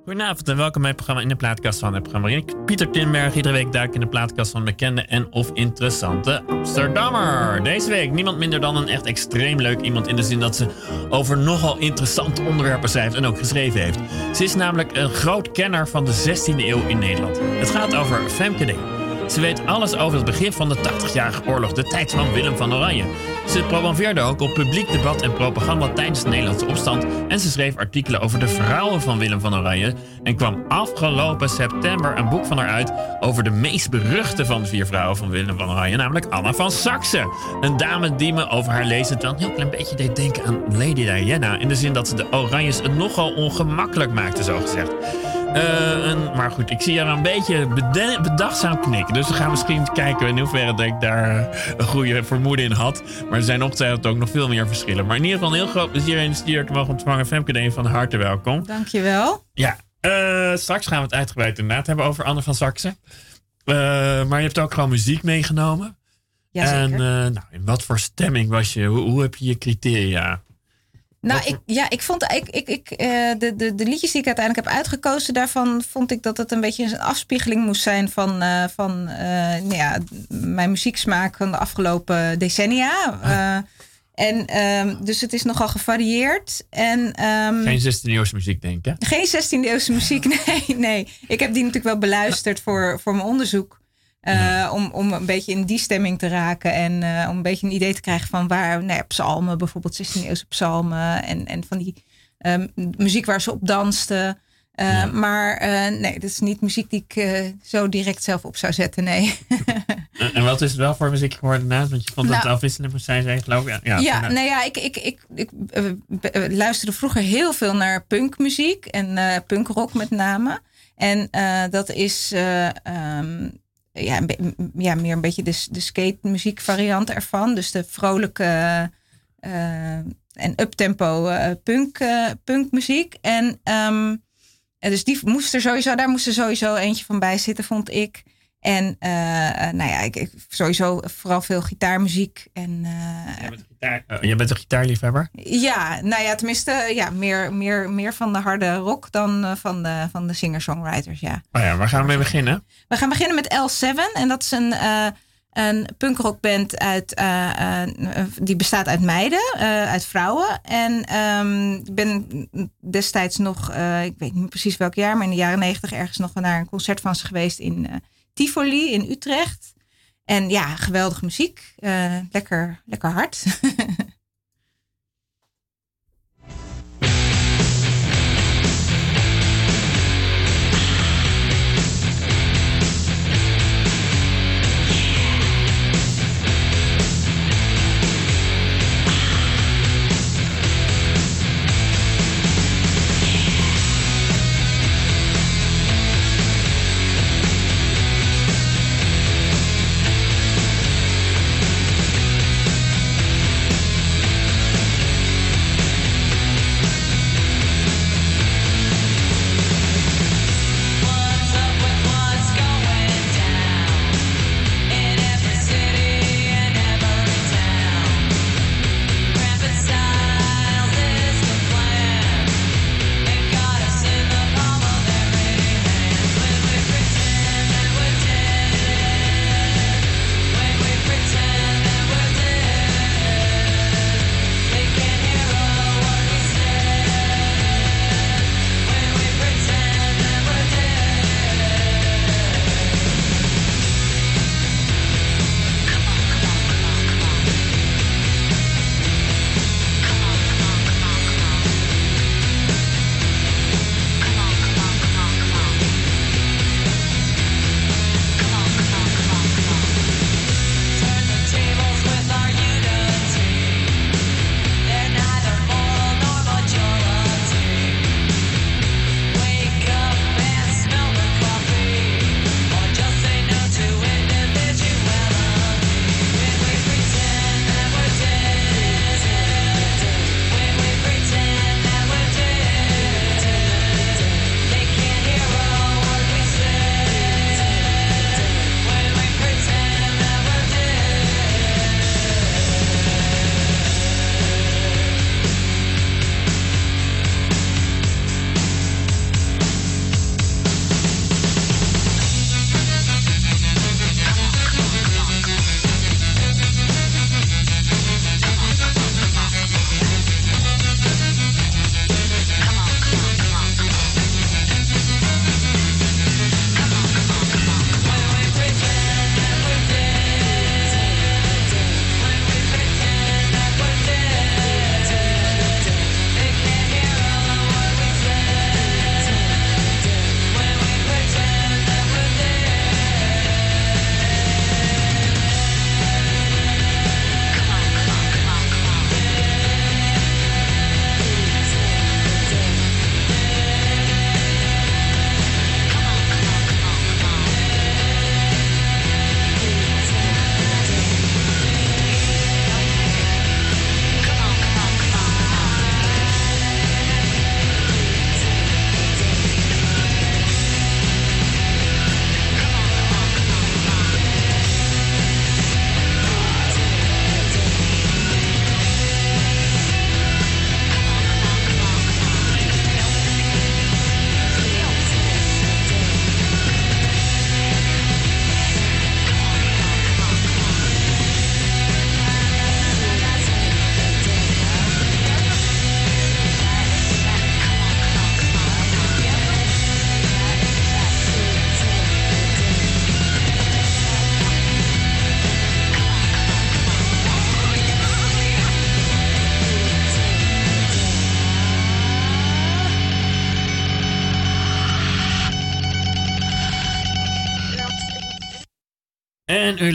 Goedenavond en welkom bij het programma In de Plaatkast van het programma. Ik, Pieter Tinberg, iedere week duik in de plaatkast van bekende en of interessante Amsterdammer. Deze week niemand minder dan een echt extreem leuk iemand in de zin dat ze over nogal interessante onderwerpen schrijft en ook geschreven heeft. Ze is namelijk een groot kenner van de 16e eeuw in Nederland. Het gaat over Femke D. Ze weet alles over het begin van de 80-jarige oorlog, de tijd van Willem van Oranje. Ze promoveerde ook op publiek debat en propaganda tijdens de Nederlandse opstand. En ze schreef artikelen over de vrouwen van Willem van Oranje. En kwam afgelopen september een boek van haar uit over de meest beruchte van de vier vrouwen van Willem van Oranje, namelijk Anna van Saxe. Een dame die me over haar lezen dan een heel klein beetje deed denken aan Lady Diana. In de zin dat ze de Oranjes het nogal ongemakkelijk maakte, zo gezegd. Uh, en, maar goed, ik zie haar een beetje bedachtzaam knikken. Dus we gaan misschien kijken in hoeverre dat ik daar een goede vermoeden in had. Maar er zijn ongetwijfeld ook nog veel meer verschillen. Maar in ieder geval een heel groot plezier in de studio te mogen ontvangen. Femke Deen van harte welkom. Dankjewel. Ja, uh, straks gaan we het uitgebreid inderdaad hebben over Anne van Saxe. Uh, maar je hebt ook gewoon muziek meegenomen. Jazeker. En nou, in wat voor stemming was je? Hoe, hoe heb je je criteria? Nou, ik, ja, ik vond ik, ik, ik, uh, de, de, de liedjes die ik uiteindelijk heb uitgekozen, daarvan vond ik dat het een beetje een afspiegeling moest zijn van, uh, van uh, nou ja, mijn muzieksmaak van de afgelopen decennia. Ah. en um, dus het is nogal gevarieerd. En, um, geen 16e eeuwse muziek, denk ik. Geen 16e eeuwse muziek, nee, nee. Ik heb die natuurlijk wel beluisterd voor, voor mijn onderzoek. Uh, ja. om, om een beetje in die stemming te raken en uh, om een beetje een idee te krijgen van waar nou ja, psalmen, bijvoorbeeld 16e eeuwse psalmen en, en van die um, muziek waar ze op dansten. Uh, ja. Maar nee, dat is niet muziek die ik zo direct zelf op zou zetten, nee. en, en wat is het wel voor muziek geworden daarnaast? Want je vond nou, dat het afwisselend moest zijn, geloof ik. Ja, ja nou ja, ik, ik, ik, ik luisterde vroeger heel veel naar punkmuziek en punkrock met name. En dat is... Um, ja, ja, meer een beetje de, de skate muziek variant ervan. Dus de vrolijke uh, en uptempo uh, punk, uh, punkmuziek. En um, dus die moest er sowieso, daar moest er sowieso eentje van bij zitten, vond ik. En nou ja, ik, ik, sowieso vooral veel gitaarmuziek. En, jij, bent gitaar, oh, jij bent een gitaarliefhebber? Ja, nou ja, tenminste, ja, meer, meer, meer van de harde rock dan van de, van de singer-songwriters, ja. Oh ja, waar gaan we mee beginnen? We gaan beginnen met L7. En dat is een, een punkrockband uit, uh, uh, die bestaat uit meiden, uit vrouwen. En um, ik ben destijds nog, ik weet niet precies welk jaar, maar in de jaren negentig ergens nog naar een concert van ze geweest in Tivoli in Utrecht. En ja, geweldige muziek. lekker, lekker hard.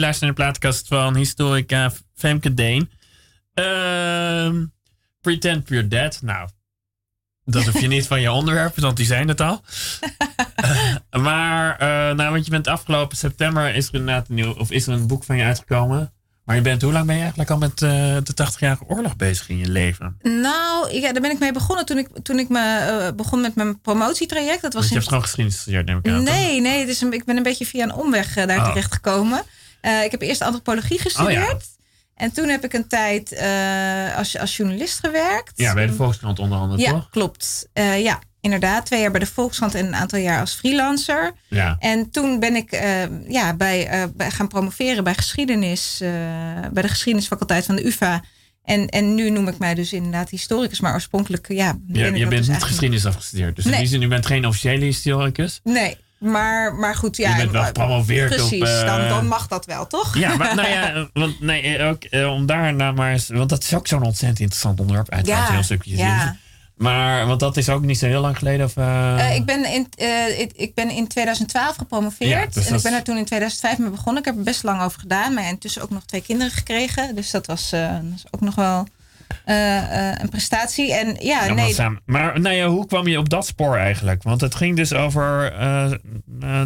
luistert naar de plaatkast van historica Femke Deen. Ehm, Pretend You're Dead. Nou, dat hoef je niet van je onderwerp, want die zijn het al. Eh, maar, uh, nou, want je bent afgelopen september is er inderdaad een nieuw, of is er een boek van je uitgekomen. Maar je bent, hoe lang ben je eigenlijk al met uh, de 80-jarige oorlog bezig in je leven? Nou, ja, daar ben ik mee begonnen toen ik, toen ik me begon met mijn promotietraject. Dat was Want je hebt gewoon geschiedenis gestudeerd, neem ik aan. Nee, nee, dus ik ben een beetje via een omweg daar oh. terecht gekomen. Ik heb eerst antropologie gestudeerd. Oh, ja. En toen heb ik een tijd uh, als, als journalist gewerkt. Ja, bij de Volkskrant onder andere, ja, toch? klopt. Uh, ja, inderdaad. Twee jaar bij de Volkskrant en een aantal jaar als freelancer. Ja. En toen ben ik uh, ja, bij, bij, gaan promoveren bij geschiedenis. bij de geschiedenisfaculteit van de UvA. En, en nu noem ik mij dus inderdaad historicus, maar oorspronkelijk, ja. ja je bent dus niet geschiedenis afgestudeerd. Dus nee. in die zin, u bent geen officiële historicus. Nee, maar, maar goed, ja. Je bent wel gepromoveerd precies, op... Precies, dan, dan mag dat wel, toch? Ja, maar nou ja, want, nee, ook, om daar nou maar eens... Want dat is ook zo'n ontzettend interessant onderwerp. Uiteraard ja, heel stukje ja. Maar, want dat is ook niet zo heel lang geleden? Of, uh... Uh, ik, ben in, uh, ik, ik, ben in 2012 gepromoveerd. Ja, dus en ik ben er toen in 2005 mee begonnen. Ik heb er best lang over gedaan. Maar intussen ook nog twee kinderen gekregen. Dus dat was, dat was ook nog wel een prestatie. En ja, ja nee. Maar nou ja, hoe kwam je op dat spoor eigenlijk? Want het ging dus over, uh,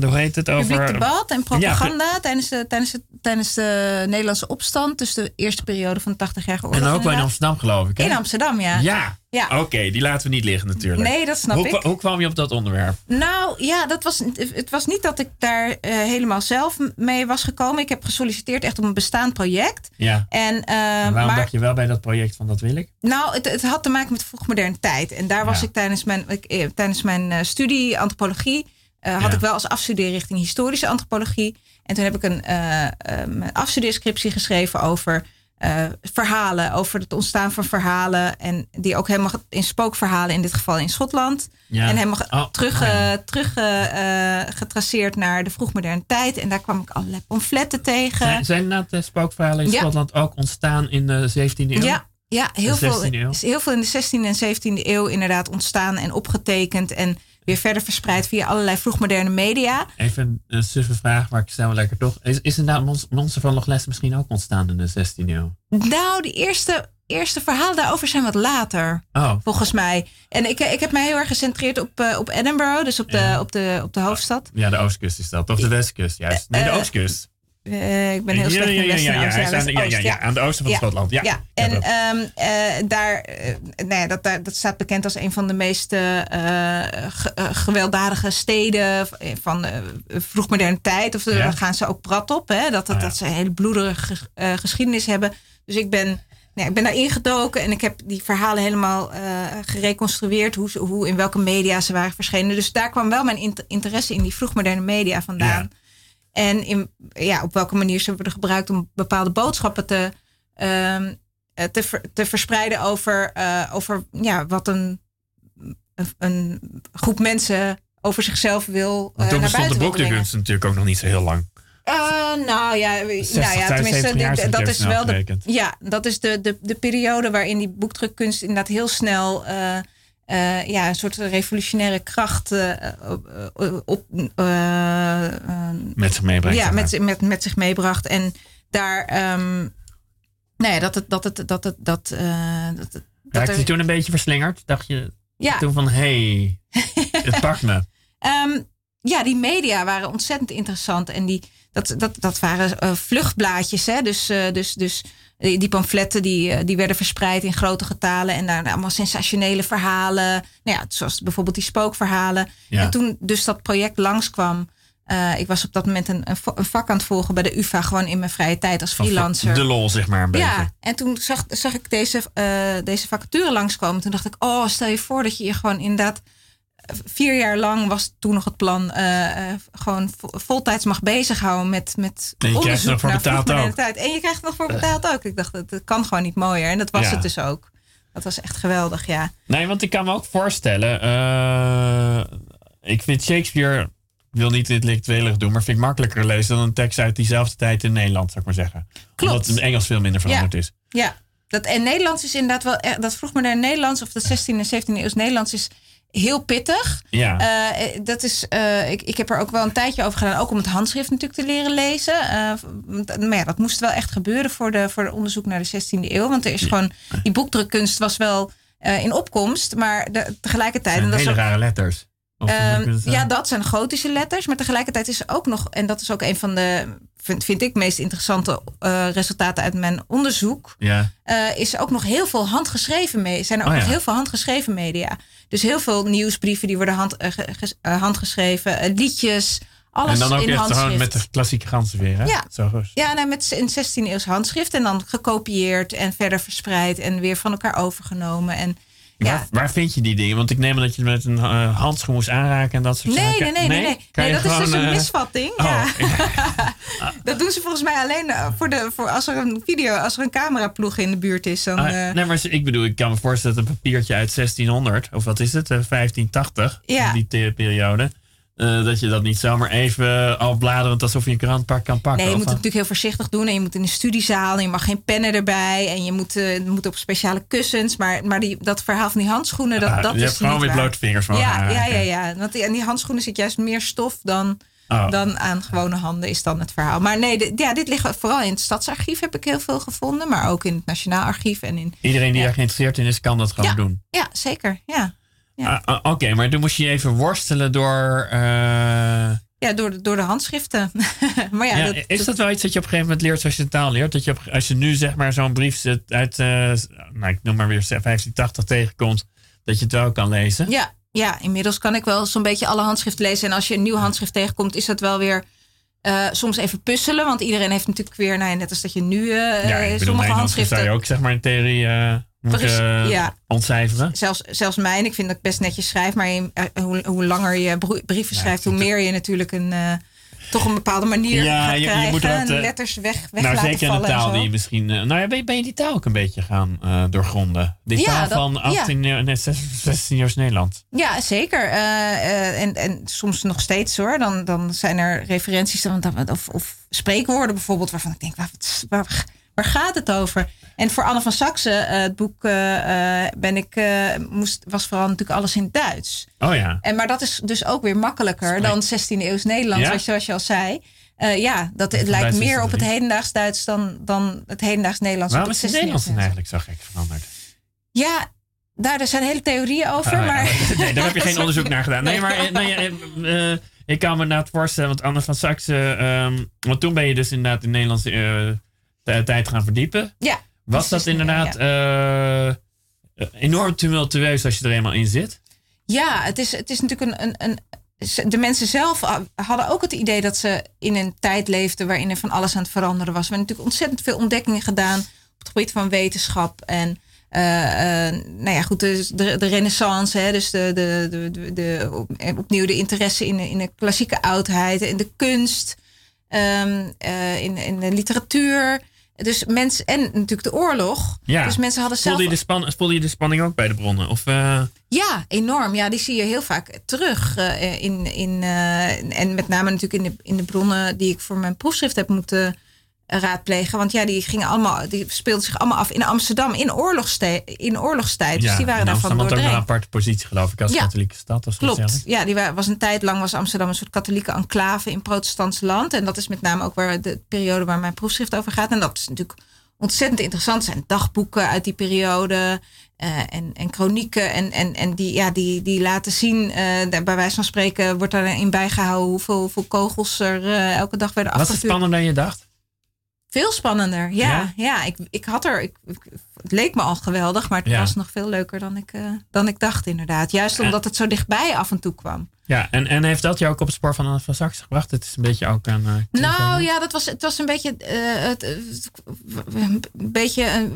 hoe heet het? Over publiek debat en propaganda tijdens, de, tijdens, de, tijdens de Nederlandse opstand. Dus de eerste periode van de 80-jarige oorlog. En ook wel in Amsterdam, geloof ik. Hè? In Amsterdam, ja. Ja. Ja. Oké, die laten we niet liggen natuurlijk. Nee, dat snap hoe, ik. Hoe kwam je op dat onderwerp? Nou ja, dat was, het was niet dat ik daar uh, helemaal zelf mee was gekomen. Ik heb gesolliciteerd echt op een bestaand project. Ja. En, uh, waarom maar, dacht je wel bij dat project van dat wil ik? Nou, het, het had te maken met vroegmoderne tijd. En daar was ja. ik tijdens mijn, ik, eh, tijdens mijn studie antropologie... Uh, had ja. ik wel als afstudeerrichting historische antropologie. En toen heb ik een uh, afstudeerscriptie geschreven over... Uh, verhalen over het ontstaan van verhalen. En die ook helemaal in spookverhalen, in dit geval in Schotland. Ja. En helemaal oh, terug, oh, ja. uh, terug uh, getraceerd naar de vroegmoderne tijd. En daar kwam ik allerlei pamfletten tegen. Zijn, zijn de spookverhalen in ja. Schotland ook ontstaan in de 17e eeuw? Ja, ja heel, veel, heel veel in de 16e en 17e eeuw inderdaad ontstaan en opgetekend. En weer verder verspreid via allerlei vroegmoderne media. Even een suffe vraag, maar ik stel me lekker toch. Is, is inderdaad Monster van Loch Ness misschien ook ontstaan in de 16e eeuw? Nou, die eerste, eerste verhalen daarover zijn wat later, oh. volgens mij. En ik, ik heb mij heel erg gecentreerd op, uh, op Edinburgh, dus op de, ja. op, de, op de hoofdstad. Ja, de oostkust is dat. Of de westkust, juist. Nee, de Uh, oostkust. Uh, ik ben heel slecht in. Ja, ja, ja, aan, ja, ja, aan de oosten van Schotland. Ja, ja. en um, uh, daar, uh, nou ja, dat, dat, dat staat bekend als een van de meest ge, gewelddadige steden van vroegmoderne tijd. Of daar gaan ze ook prat op, hè, dat, dat, dat ze een hele bloederige geschiedenis hebben. Dus ik ben, nou, ik ben daar ingedoken en ik heb die verhalen helemaal gereconstrueerd. Hoe, hoe, in welke media ze waren verschenen. Dus daar kwam wel mijn interesse in die vroegmoderne media vandaan. En in, ja, op welke manier ze worden gebruikt om bepaalde boodschappen te, um, te, ver, te verspreiden over, uh, over ja, wat een, een, groep mensen over zichzelf wil. Want toen uh, bestond de boekdekunst natuurlijk ook nog niet zo heel lang. Uh, nou ja, 60, nou ja tenminste, dat is wel de, ja, dat is de, de, de periode waarin die boekdrukkunst inderdaad heel snel uh, uh, ja, een soort revolutionaire kracht uh, op, uh, met zich meebracht. Ja, met, met, met zich meebracht. En daar, um, nou ja, dat het, dat het, dat het, dat, dat, dat Raakte je toen een beetje verslingerd? Dacht je ja. toen van, hé, hey, het pakt me. um, ja, die media waren ontzettend interessant. En die, dat, dat, dat waren vluchtblaadjes, hè. Dus, dus, dus die pamfletten die, die werden verspreid in grote getalen. En daar allemaal sensationele verhalen. Nou ja, zoals bijvoorbeeld die spookverhalen. Ja. En toen dus dat project langskwam. Uh, ik was op dat moment een, een, vak aan het volgen bij de UvA. Gewoon in mijn vrije tijd als freelancer. De lol, zeg maar een beetje. Ja, en toen zag, zag ik deze, uh, deze vacature langskomen. Toen dacht ik, oh, stel je voor dat je je gewoon inderdaad vier jaar lang was toen nog het plan uh, uh, gewoon voltijds mag bezighouden met, met en je krijgt er nog voor betaald ook. Tijd. En je krijgt er nog voor betaald ook. Ik dacht, dat kan gewoon niet mooier. En dat was Ja. het dus ook. Dat was echt geweldig, ja. Nee, want ik kan me ook voorstellen. eh, ik vind Shakespeare. Ik wil niet intellectuelig doen, maar vind ik makkelijker lezen dan een tekst uit diezelfde tijd in Nederland, zou ik maar zeggen. Klopt. Omdat het in Engels veel minder veranderd is. Ja, dat, en Nederlands is inderdaad wel, dat vroeg me naar Nederlands, of dat 16e en 17e eeuws Nederlands is, heel pittig. Ja. Uh, dat is, uh, ik, ik heb er ook wel een tijdje over gedaan, ook om het handschrift natuurlijk te leren lezen. Uh, maar ja, dat moest wel echt gebeuren voor de, voor de onderzoek naar de 16e eeuw. Want er is gewoon, die boekdrukkunst was wel in opkomst, maar de, tegelijkertijd. En dat hele rare letters. Um, ja, dat zijn gotische letters. Maar tegelijkertijd is er ook nog, en dat is ook een van de, vind, vind ik, meest interessante uh, resultaten uit mijn onderzoek. Ja. Uh, is ook nog heel veel handgeschreven media. Zijn er ook Oh, ja. nog heel veel handgeschreven media. Dus heel veel nieuwsbrieven die worden hand, uh, ges, handgeschreven, liedjes, alles en dan ook in echt gewoon met de klassieke ganzen weer, hè? Ja. Zo. Ja, nou, met in 16e eeuws handschrift en dan gekopieerd en verder verspreid en weer van elkaar overgenomen. En ja, Waar, waar vind je die dingen? Want ik neem aan dat je het met een uh, handschoen moest aanraken en dat soort nee, zaken. nee, nee, nee, nee. Nee dat is dus een eh, misvatting. oh, ja. ja. dat doen ze volgens mij alleen uh, voor de, voor als er een video, als er een cameraploeg in de buurt is. Dan, Ah, uh, nee, maar ik bedoel, ik kan me voorstellen dat een papiertje uit 1600, of wat is het, uh, 1580, Ja. die periode, uh, dat je dat niet zomaar even al bladerend alsof je een krant pak kan pakken. Nee, je moet het wat? natuurlijk heel voorzichtig doen. En je moet in de studiezaal. En je mag geen pennen erbij. En je moet, uh, moet op speciale kussens. Maar, maar die, dat verhaal van die handschoenen, dat, Ah, dat je is hebt gewoon waar. blote vingers van Ja, ja, ja, ja. Want die, aan die handschoenen zit juist meer stof dan, Oh. dan aan gewone handen, is dan het verhaal. Maar nee, de- ja, dit ligt vooral in het Stadsarchief heb ik heel veel gevonden. Maar ook in het Nationaal Archief. En in, Iedereen die Ja. daar geïnteresseerd in is, kan dat gewoon Ja. doen. ja, zeker. Ja. Ja. Ah, ah, Oké, maar dan moest je even worstelen door. eh, Ja, door, de- door de handschriften. maar ja, ja, dat, is dat wel iets dat je op een gegeven moment leert als je de taal leert? Dat je op, als je nu zeg maar zo'n brief zit uit, eh, nou, ik noem maar weer 1580 tegenkomt, dat je het wel kan lezen? Ja, ja, inmiddels kan ik wel zo'n beetje alle handschriften lezen. En als je een nieuw handschrift tegenkomt, is dat wel weer eh, soms even puzzelen. Want iedereen heeft natuurlijk weer, nou net als dat je nu eh Ja, sommige handschriften. zou je ook zeg maar in theorie moeten eh, ja. ontcijferen. Zelfs, zelfs mijn, ik vind dat ik best netjes schrijf. Maar je- eh, hoe, hoe langer je brieven Ja, schrijft, hoe meer je natuurlijk een, eh, toch een bepaalde manier Ja, gaat je- je moet wat, en letters weg, weg Nou, zeker vallen de en taal die je misschien. nou ja, ben je, ben je die taal ook een beetje gaan doorgronden? Die Ja, taal dat- van ja. 18, eh, nee, 16 jaar Nederland. Ja, zeker. En, en soms nog steeds hoor. Dan, dan zijn er referenties dan- of, of spreekwoorden bijvoorbeeld waarvan ik denk, waar, waar, waar gaat het over? En voor Anne van Saxe, eh, het boek, eh, eh, ben ik, moest, was vooral natuurlijk alles in Duits. Oh ja. En, maar dat is dus ook weer makkelijker dan 16e eeuws Nederlands, Ja? zoals, je al zei. Ja, dat, het lijkt meer het op het hedendaags Duits dan, dan het hedendaags Nederlands. Waarom is het het 16e Nederlands dan eigenlijk zo gek veranderd? Ja, daar er zijn hele theorieën over. Ja. maar... Nee, daar heb je geen onderzoek naar gedaan. Nee, maar nou ja, ik kan me inderdaad voorstellen, want Anne van Saxe, ehm, want toen ben je dus inderdaad in Nederlandse tijd gaan verdiepen. Ja. Was dat 16e eeuw, inderdaad eh, eh, enorm tumultueus als je er eenmaal in zit? Ja, het is, het is natuurlijk een, een, een. De mensen zelf hadden ook het idee dat ze in een tijd leefden waarin er van alles aan het veranderen was. We hebben natuurlijk ontzettend veel ontdekkingen gedaan op het gebied van wetenschap. En eh, nou ja, goed, de, de, de renaissance, hè, dus de, de, de, de, de- op- opnieuw de interesse in de, in de klassieke oudheid, in de kunst, ehm, eh, in, in de literatuur. Dus mensen, en natuurlijk de oorlog. Ja. Dus mensen hadden zelf Voelde je, de span, voelde je de spanning ook bij de bronnen? Of, eh, Ja, enorm. Ja, die zie je heel vaak terug. eh, in, in, eh, en met name natuurlijk in de, in de bronnen die ik voor mijn proefschrift heb moeten raadplegen. Want ja, die gingen allemaal, die speelden zich allemaal af in Amsterdam in, oorlogste, in oorlogstijd. dus die waren daarvan Amsterdam had ook nog een aparte positie, geloof ik, als Ja. katholieke stad. Of Klopt. Ja, die wa- was een tijd lang was Amsterdam een soort katholieke enclave in protestants land. En dat is met name ook waar de periode waar mijn proefschrift over gaat. En dat is natuurlijk ontzettend interessant. Er zijn dagboeken uit die periode eh, en, en chronieken. En, en, en die, ja, die, die laten zien, daar- bij wijze van spreken wordt daarin bijgehouden hoeveel, hoeveel kogels er eh, elke dag werden Was het afgevuurd. spannender dan je dacht? Veel spannender, ja. Ja? Ja, ik, ik had er, ik, het leek me al geweldig, maar het Ja. was nog veel leuker dan ik, eh, dan ik dacht inderdaad. Juist En- omdat het zo dichtbij af en toe kwam. Ja, en, en heeft dat jou ook op het spoor van Anne van Saxe gebracht? Het is een beetje ook een... eh, Nou ja, dat was, het was een beetje, eh, het, een beetje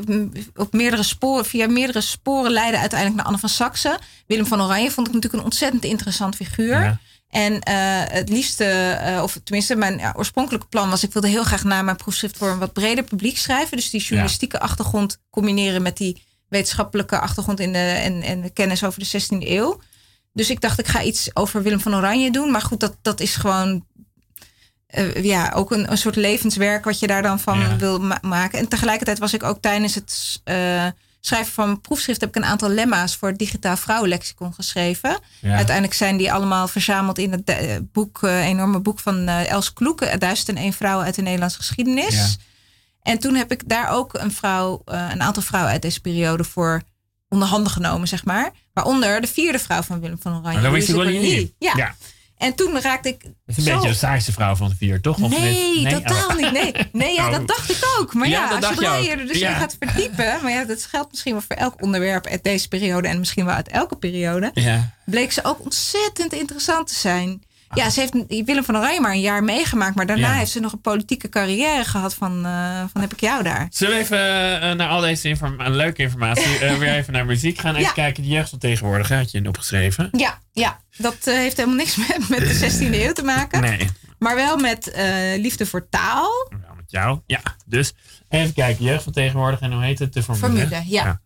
op meerdere sporen, via meerdere sporen leiden uiteindelijk naar Anne van Saxe. Willem van Oranje vond ik natuurlijk een ontzettend interessant figuur. En eh, het liefste, eh, of tenminste mijn ja, oorspronkelijke plan was, ik wilde heel graag na mijn proefschrift voor een wat breder publiek schrijven. Dus die journalistieke achtergrond combineren met die wetenschappelijke achtergrond in de, en, en de kennis over de 16e eeuw. Dus ik dacht, ik ga iets over Willem van Oranje doen. Maar goed, dat, dat is gewoon eh, ja, ook een, een soort levenswerk wat je daar dan van Ja. wil ma- maken. En tegelijkertijd was ik ook tijdens het schrijven van mijn proefschrift heb ik een aantal lemma's voor het Digitaal Vrouwenlexicon geschreven. Uiteindelijk zijn die allemaal verzameld in het uh, boek, uh, enorme boek van uh, Els Kloeken, Duizend en één vrouwen uit de Nederlandse geschiedenis. Ja. En toen heb ik daar ook een vrouw, een aantal vrouwen uit deze periode voor onder handen genomen, zeg maar. Waaronder de vierde vrouw van Willem van Oranje. Oh, ja. ja. En toen raakte ik. Het is een beetje de saaiste vrouw van de vier, toch? Of nee, nee, totaal oh. niet. Nee, nee ja, dat oh. dacht ik ook. Maar ja, je, je er dus ja. in gaat verdiepen. Maar ja, dat geldt misschien wel voor elk onderwerp uit deze periode. En misschien wel uit elke periode. Ja. Bleek ze ook ontzettend interessant te zijn. Ja, ze heeft Willem van Oranje maar een jaar meegemaakt. Maar daarna heeft ze nog een politieke carrière gehad van, uh, van heb ik jou daar. Zullen we even uh, naar al deze informa leuke informatie uh, weer even naar muziek gaan. Even kijken, de jeugd van tegenwoordig had je opgeschreven. Ja, ja. dat heeft helemaal niks met, met de 16e eeuw te maken. Nee. Maar wel met liefde voor taal. Ja, met jou. Ja, dus even kijken, jeugd van tegenwoordig en hoe heet het? De formule. Formule, ja. ja.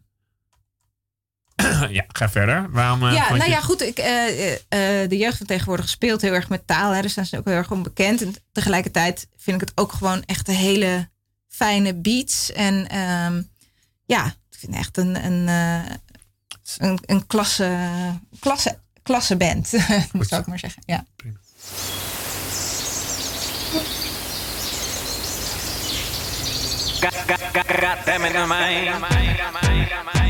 Ja, ga verder. Waarom, uh, ja, nou ja, goed. Ik, uh, uh, de jeugd van tegenwoordig speelt heel erg met taal. Hè, dus zijn ze ook heel erg onbekend. En tegelijkertijd vind ik het ook gewoon echt een hele fijne beats. En um, ja, ik vind echt een, een, een, een klasse, klasse, klasse band. moet ik maar zeggen. Ja. Prima. Got, got, got, got them in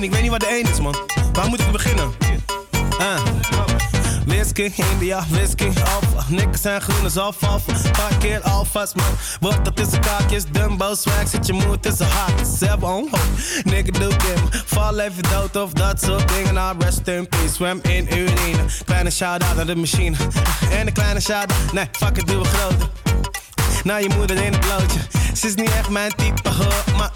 Ik weet niet wat de één is, man. Waar moet ik beginnen? Uh. Whisky, India, whisky, alpha. Niks zijn groen is alfalfa. Parkeer alfa's, man. Wordt dat tussen kaakjes, dumbo swag. Zit je moed tussen haakjes. Ze hebben onhoop. Nigga, doe Kim. Val even dood of dat soort dingen. Nou, rest in peace. Zwem in urine. Kleine shout-out naar de machine. En een kleine shout-out. Nee, fuck it, doe we groter. Nou, je moeder in het blootje. Ze is niet echt mijn type hoor, maar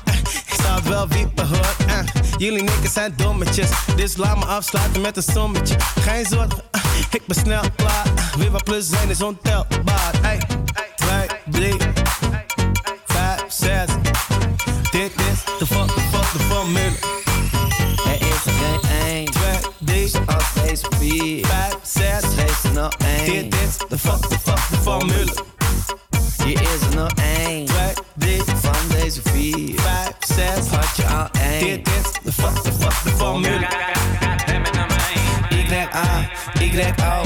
zou wel wiepen hoor. Uh, jullie niks zijn dommetjes, dus laat me afsluiten met een sommetje. Geen zorgen, uh, ik ben snel klaar. Uh, weer wat plus zijn is ontelbaar. Hey, 2, 3, 5, 6. Dit is de fuck, de fuck, de formule. Er is er geen 1, 2, 3, zoals deze 4, 5, 6. Geef er nog 1. Dit is de fuck, de fuck, de formule. Hier is er nog 1, 2, 3 van deze 4, 5, 6. Had je al 1. Dit is de fuck, de fuck, de formule. Y-A, Y-O.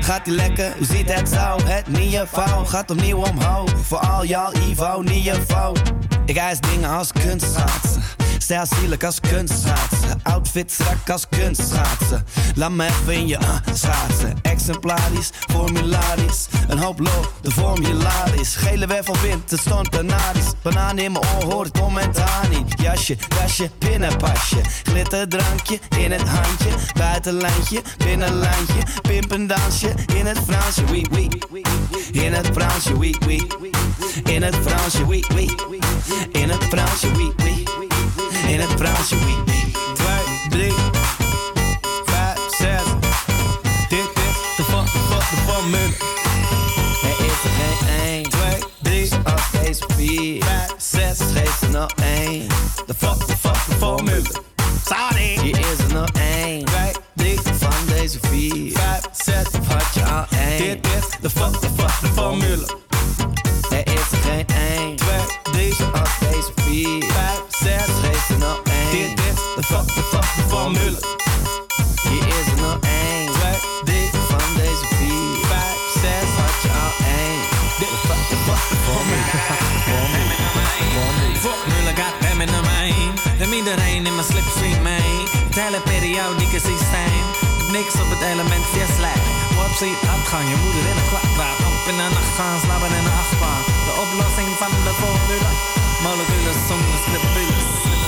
Gaat ie lekker, u ziet het zo, het niveau gaat opnieuw omhoog. Voor al jouw Ivo, niveau. Ik eis dingen als kunstschaatsen Stijl zielig als kunstschaatsen. Outfit strak als kunstschaatsen. Laat me even in je uh, schaatsen. Exemplarisch, formularisch. Een hoop lol, de vorm hilarisch. Gele wervelwind, het stond kanadisch. Banaan in mijn oor, hoor commentaar niet. Jasje, dasje, pinnenpasje. Glitterdrankje in het handje. Buitenlijntje, binnenlijntje. Pimpendansje in het Fransje, oui, oui. In het Fransje, oui, oui. In het Fransje, oui, oui. In het Fransje, oui, oui in het Fransje. 2, 3, 5, 6. Dit is de fuck, de fuck, de formule. Er is er geen 1, 2, 3, als deze 4, 5, 6. Geef er nog 1. De fuck, de fuck, de formule. Sorry. Hier is er nog 1, 2, 3, van deze 4, 5, 6. Of had je al 1? Dit is de fuck, de fuck, de formule. De formule. Hier is er nog 1, 2, 3, van deze 4, 5, 6. Had je al 1. Dit fuck, de formule. Formule got hem in de mijn. Neem iedereen in mijn slipstream mee. Het hele periodieke systeem. Niks op het element, yes, lijkt. Op ziet uitgang, je moeder in een kwadraat. Op in de nacht gaan slapen in een achtbaan. De oplossing van de formule. Moleculen zonder scriptules.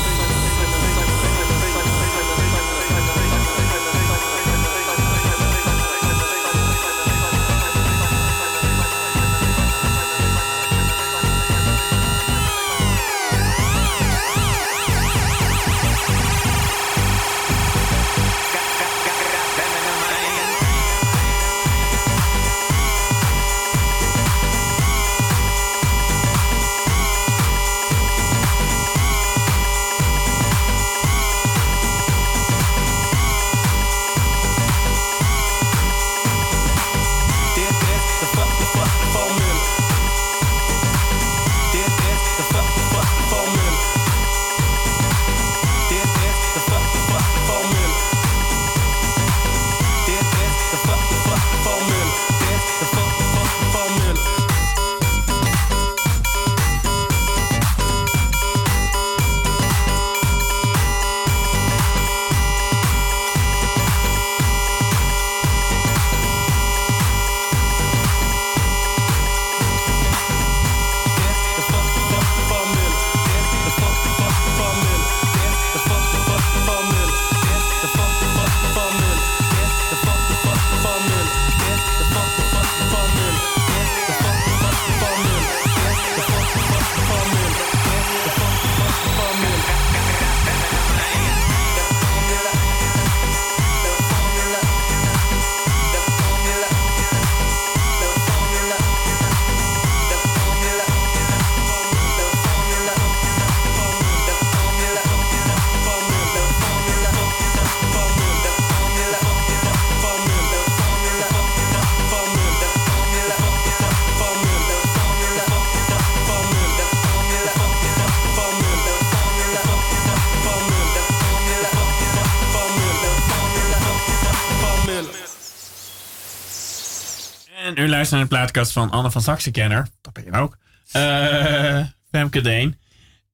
U luistert naar de plaatkast van Anne van Saxenkenner. Dat ben je ook. Uh, Femke Deen.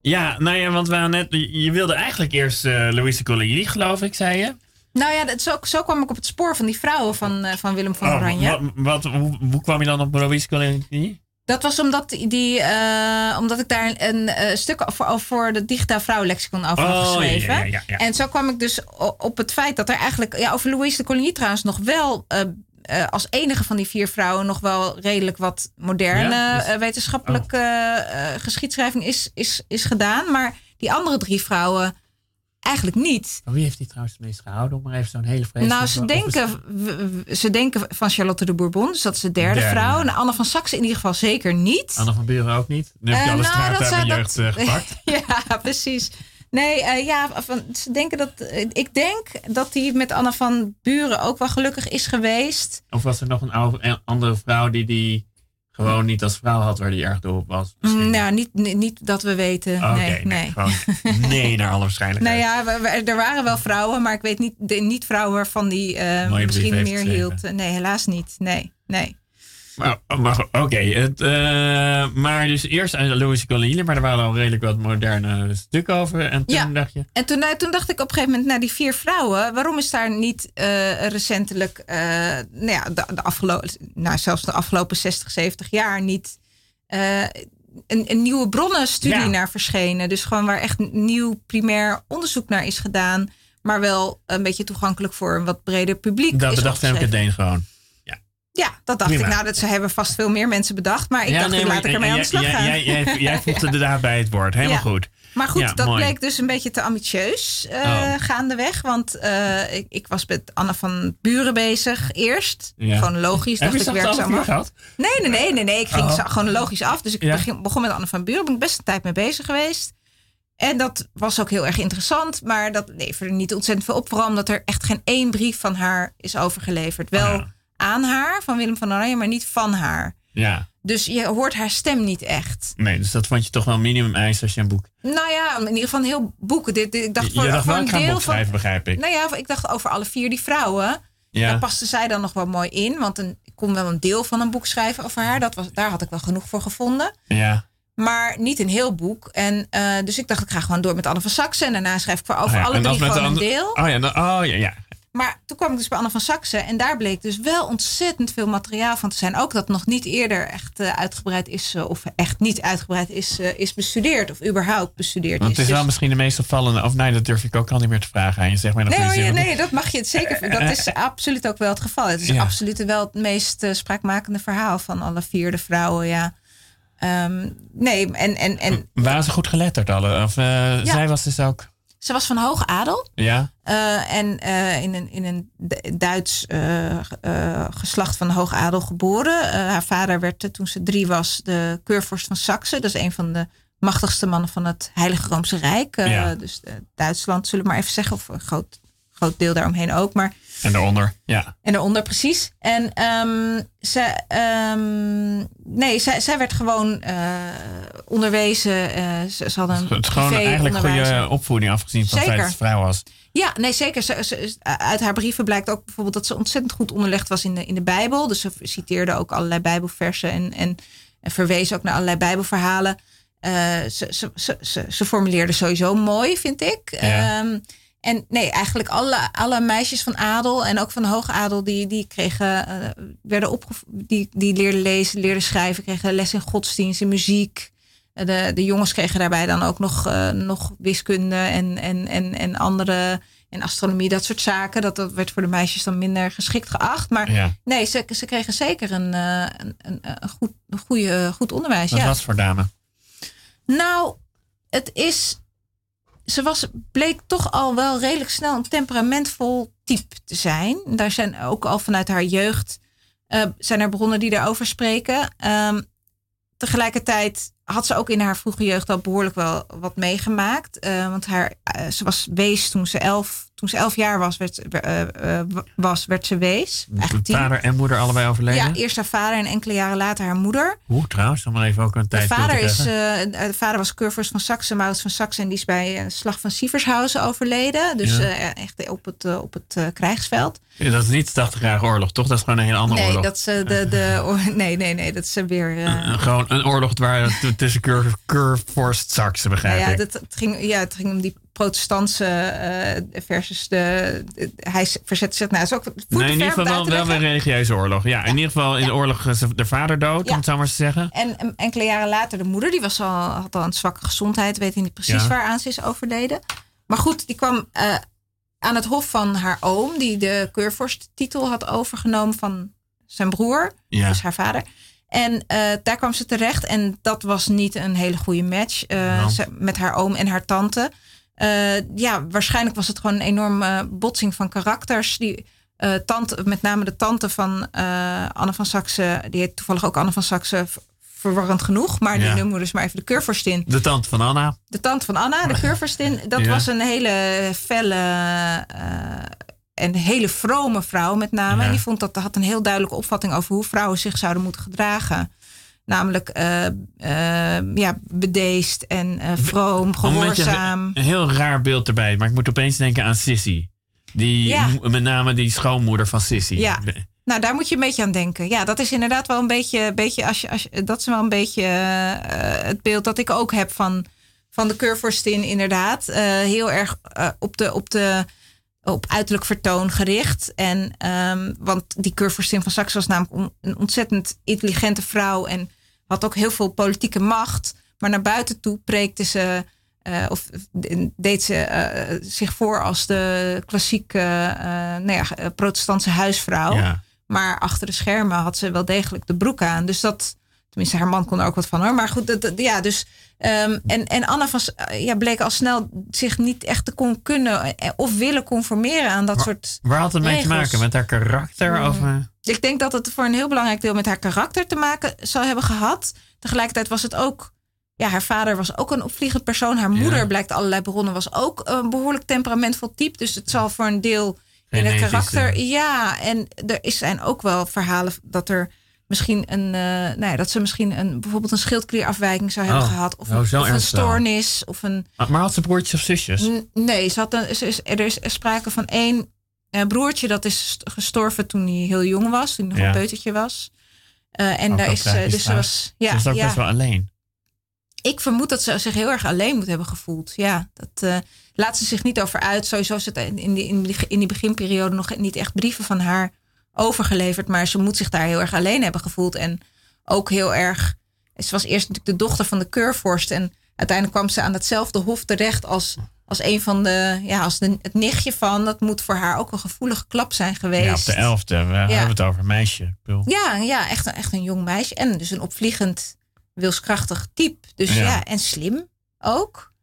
Ja, nou ja, want we net, je wilde eigenlijk eerst uh, Louise Collier, geloof ik, zei je? Nou ja, dat, zo, zo kwam ik op het spoor van die vrouwen van, uh, van Willem van oh, Oranje. Wat, wat, hoe, hoe, kwam je dan op Louise Collier? Dat was omdat, die, uh, omdat ik daar een uh, stuk voor, voor de digitaal vrouwenlexicon over oh, had geschreven. Ja, ja, ja, en zo kwam ik dus op het feit dat er eigenlijk ja, over Louise de Coligny trouwens nog wel uh, als enige van die vier vrouwen nog wel redelijk wat moderne ja, dus, wetenschappelijke oh. geschiedschrijving is, is, is gedaan. Maar die andere drie vrouwen eigenlijk niet. Maar wie heeft die trouwens het meest gehouden? Om maar even zo'n hele vreselijke... Nou, ze denken, ze denken van Charlotte de Bourbon. Dus dat is de derde, derde vrouw. En Anne van Saxe in ieder geval zeker niet. Anne van Buren ook niet? Nu heb je uh, alle nou, straat uit mijn jeugd dat, gepakt. ja, precies. Nee, uh, ja, van, ze denken dat. Uh, ik denk dat hij met Anne van Buren ook wel gelukkig is geweest. Of was er nog een, oude, een andere vrouw die die gewoon niet als vrouw had waar die erg door op was? Misschien. Nou, niet, niet, niet dat we weten. Nee, nee, nee. Naar alle waarschijnlijkheid. nou ja, we, we, er waren wel vrouwen, maar ik weet niet, de, niet vrouwen waarvan die uh, misschien meer hield. Nee, helaas niet. Nee, nee. Maar, maar oké, okay. uh, maar dus eerst aan Louis Colline, maar er waren al redelijk wat moderne stukken over. En toen ja. dacht je. En toen, toen dacht ik op een gegeven moment, naar die vier vrouwen, waarom is daar niet uh, recentelijk, uh, nou ja, de, de afgelopen, nou zelfs de afgelopen 60, 70 jaar niet een, een, nieuwe bronnenstudie Ja. naar verschenen? Dus gewoon waar echt nieuw primair onderzoek naar is gedaan, maar wel een beetje toegankelijk voor een wat breder publiek. Dat bedacht Femke. Deen gewoon. Ja, dat dacht Prima. ik. Nou, dat ze hebben vast veel meer mensen bedacht. Maar ik dacht, nee, ik laat ik ermee aan de slag gaan. Jij, jij, jij bij het woord. Helemaal Ja. goed. Maar goed, Ja, dat mooi. bleek dus een beetje te ambitieus eh, Oh. gaandeweg. Want eh, ik, ik was met Anne van Buren bezig eerst. Gewoon logisch. Heb Dacht je ik dat werk al zo een maar. gehad? Nee, nee, nee, nee, nee. Ik ging Oh. gewoon logisch af. Dus ik begin- begon met Anne van Buren. Ben ik best een tijd mee bezig geweest. En dat was ook heel erg interessant. Maar dat leverde niet ontzettend veel op. Vooral omdat er echt geen één brief van haar is overgeleverd. Wel Oh. Aan haar, van Willem van Oranje, maar niet van haar. Ja. Dus je hoort haar stem niet echt. Nee, dus dat vond je toch wel minimum eis als je een boek. Nou ja, in ieder geval een heel boek. Dit, dit- ik dacht voor, je dacht voor wel, een ik ga een deel boek van. schrijven, begrijp ik. Nou ja, ik dacht over alle vier die vrouwen. ja. Daar paste zij dan nog wel mooi in. Want een, ik kon wel een deel van een boek schrijven over haar. Dat was, daar had ik wel genoeg voor gevonden. ja. Maar niet een heel boek. En eh, dus ik dacht, ik ga gewoon door met Anne van Saxe. En daarna schrijf ik voor over Oh ja, alle en dat drie met gewoon een deel. Oh ja, dan, oh ja, ja. Maar toen kwam ik dus bij Anne van Saxe. En daar bleek dus wel ontzettend veel materiaal van te zijn. Ook dat nog niet eerder echt eh, uitgebreid is. eh, of echt niet uitgebreid is, eh, is bestudeerd. Of überhaupt bestudeerd Want is. het is wel Dus- misschien de meest opvallende. Of nee, dat durf ik ook al niet meer te vragen aan je. Zeg maar Nee, hoor, even. nee, dat mag je het zeker. Dat is absoluut ook wel het geval. Het is Ja. absoluut wel het meest spraakmakende verhaal van alle vier de vrouwen. Ja. Ehm, nee, en, en, en Waren ze goed geletterd alle? Of zij was dus ook... ze was van hoog adel. Ja? eh, en eh, in een, in een Du- Duits eh, geslacht van hoog adel geboren. Haar vader werd toen ze drie was de keurvorst van Saxe. Dat is een van de machtigste mannen van het Heilige Roomse Rijk. Ja. Dus Duitsland, zullen we maar even zeggen. Of een groot, groot deel daaromheen ook. Maar En daaronder? Ja. En daaronder precies. En ehm, ze, ehm, nee, zij, zij werd gewoon eh, onderwezen. eh, ze, ze hadden een Het gewoon eigenlijk goede opvoeding afgezien van het feit dat ze vrouw was. Ja, nee, zeker. Ze, ze- uit haar brieven blijkt ook bijvoorbeeld dat ze ontzettend goed onderlegd was in de, in de Bijbel. Dus ze citeerde ook allerlei Bijbelversen en, en, en verwees ook naar allerlei Bijbelverhalen. Eh, ze, ze, ze, ze, formuleerde sowieso mooi, vind ik. Ja. Ehm, en nee, eigenlijk alle, alle meisjes van adel en ook van hoge adel, die, die kregen, eh, werden opgev- die, die leerden lezen, leerden schrijven, kregen les in godsdienst, in muziek. Eh, De, de jongens kregen daarbij dan ook nog, eh, nog wiskunde en, en, en, en andere en astronomie, dat soort zaken. Dat, dat werd voor de meisjes dan minder geschikt geacht. Maar Ja. nee, ze, ze kregen zeker een, een, een, een goed, een goede, goed onderwijs. Wat ja. was voor dame? Nou, het is. Ze was, bleek toch al wel redelijk snel een temperamentvol type te zijn. Daar zijn ook al vanuit haar jeugd. eh, zijn er bronnen die daarover spreken. Ehm, tegelijkertijd had ze ook in haar vroege jeugd al behoorlijk wel wat meegemaakt. Eh, want haar, eh, ze was wees toen ze elf, toen ze elf jaar was, werd, uh, was, werd ze wees. Vader en moeder allebei overleden? Ja, eerst haar vader en enkele jaren later haar moeder. Hoe trouwens? Dan maar even ook een tijd de vader, is, de vader was Curvers van Saxe, Maurits van Saxe. En die is bij de slag van Sievershausen overleden. Dus echt op het, op het krijgsveld. Ja, dat is niet de 80 jarige oorlog, toch? Dat is gewoon een hele andere nee, oorlog. Dat is, de, de, nee, nee, nee, dat is weer... Uh, gewoon een oorlog waar tussen Curforst Saxe, begrijp ja, ik. Dat, het, ging, ja, het ging om die protestantse uh, versus de, Hij verzette zich... Nou, is ook nee, in ieder geval wel, wel een religieuze oorlog. Ja, in ieder geval in de oorlog de vader dood, ja. om het zo maar te zeggen. En enkele jaren later de moeder, die was al, had al een zwakke gezondheid. Weet niet precies ja. waaraan ze is overleden. Maar goed, die kwam uh, aan het hof van haar oom... die de keurvorsttitel had overgenomen van zijn broer. Dus haar vader. En uh, daar kwam ze terecht. En dat was niet een hele goede match ze, met haar oom en haar tante. Uh, ja, waarschijnlijk was het gewoon een enorme botsing van karakters. Die tante, met name de tante van Anne van Saxe, die heet toevallig ook Anne van Saxe, verwarrend genoeg. Maar die noemen we dus maar even de keurvorstin. De tante van Anna. De tante van Anna, de keurvorstin. Dat ja. was een hele felle en hele vrome vrouw met name. Ja. En die vond dat had een heel duidelijke opvatting over hoe vrouwen zich zouden moeten gedragen. Namelijk uh, uh, ja, bedeesd en uh, vroom, gehoorzaam. Een, een heel raar beeld erbij, maar ik moet opeens denken aan Sissy. Die, ja. Met name die schoonmoeder van Sissy. Ja. Nou, daar moet je een beetje aan denken. Ja, dat is inderdaad wel een beetje, beetje als je, als je, dat is wel een beetje het beeld dat ik ook heb van, van de keurvorstin, inderdaad. heel erg op de, op de op uiterlijk vertoon gericht. En, um, want die keurvorstin van Saxe was namelijk een ontzettend intelligente vrouw en had ook heel veel politieke macht. Maar naar buiten toe preekte ze, uh, of deed ze uh, zich voor als de klassieke uh, nou ja, protestantse huisvrouw. Ja. Maar achter de schermen had ze wel degelijk de broek aan. Dus dat, tenminste, haar man kon er ook wat van hoor. Maar goed, dat, dat, ja, dus Um, en, en Anna van, ja, bleek al snel zich niet echt te kon kunnen of willen conformeren aan dat waar, soort. Waar had het mee te maken? Met haar karakter? Mm. Of, uh... Ik denk dat het voor een heel belangrijk deel met haar karakter te maken zou hebben gehad. Tegelijkertijd was het ook. Ja, haar vader was ook een opvliegend persoon. Haar moeder, ja. blijkt allerlei bronnen, was ook een behoorlijk temperamentvol type. Dus het zal voor een deel in het karakter. Ja, en er zijn ook wel verhalen dat er misschien een, uh, nou ja, dat ze misschien een, bijvoorbeeld een schildklierafwijking zou hebben oh, gehad. Of, oh, een, of een stoornis. Of een, maar, maar had ze broertjes of zusjes? Nee, ze had een, ze is, er is sprake van één uh, broertje dat is gestorven toen hij heel jong was. Toen hij nog Ja. een peutertje was. Uh, en Ook daar is, tragisch dus ze was, ja, ze is ook ja. best wel alleen. Ik vermoed dat ze zich heel erg alleen moet hebben gevoeld. Ja, dat laat ze zich niet over uit. Sowieso het in die, in die, in die beginperiode nog niet echt brieven van haar overgeleverd. Maar ze moet zich daar heel erg alleen hebben gevoeld. En ook heel erg. Ze was eerst natuurlijk de dochter van de keurvorst. En uiteindelijk kwam ze aan hetzelfde hof terecht als, als een van de. Ja, als de, het nichtje van. Dat moet voor haar ook een gevoelige klap zijn geweest. Ja, op de elfde. We hebben het over een meisje. Ja, ja echt, een, echt een jong meisje. En dus een opvliegend, wilskrachtig type. Dus Ja. ja, en slim ook.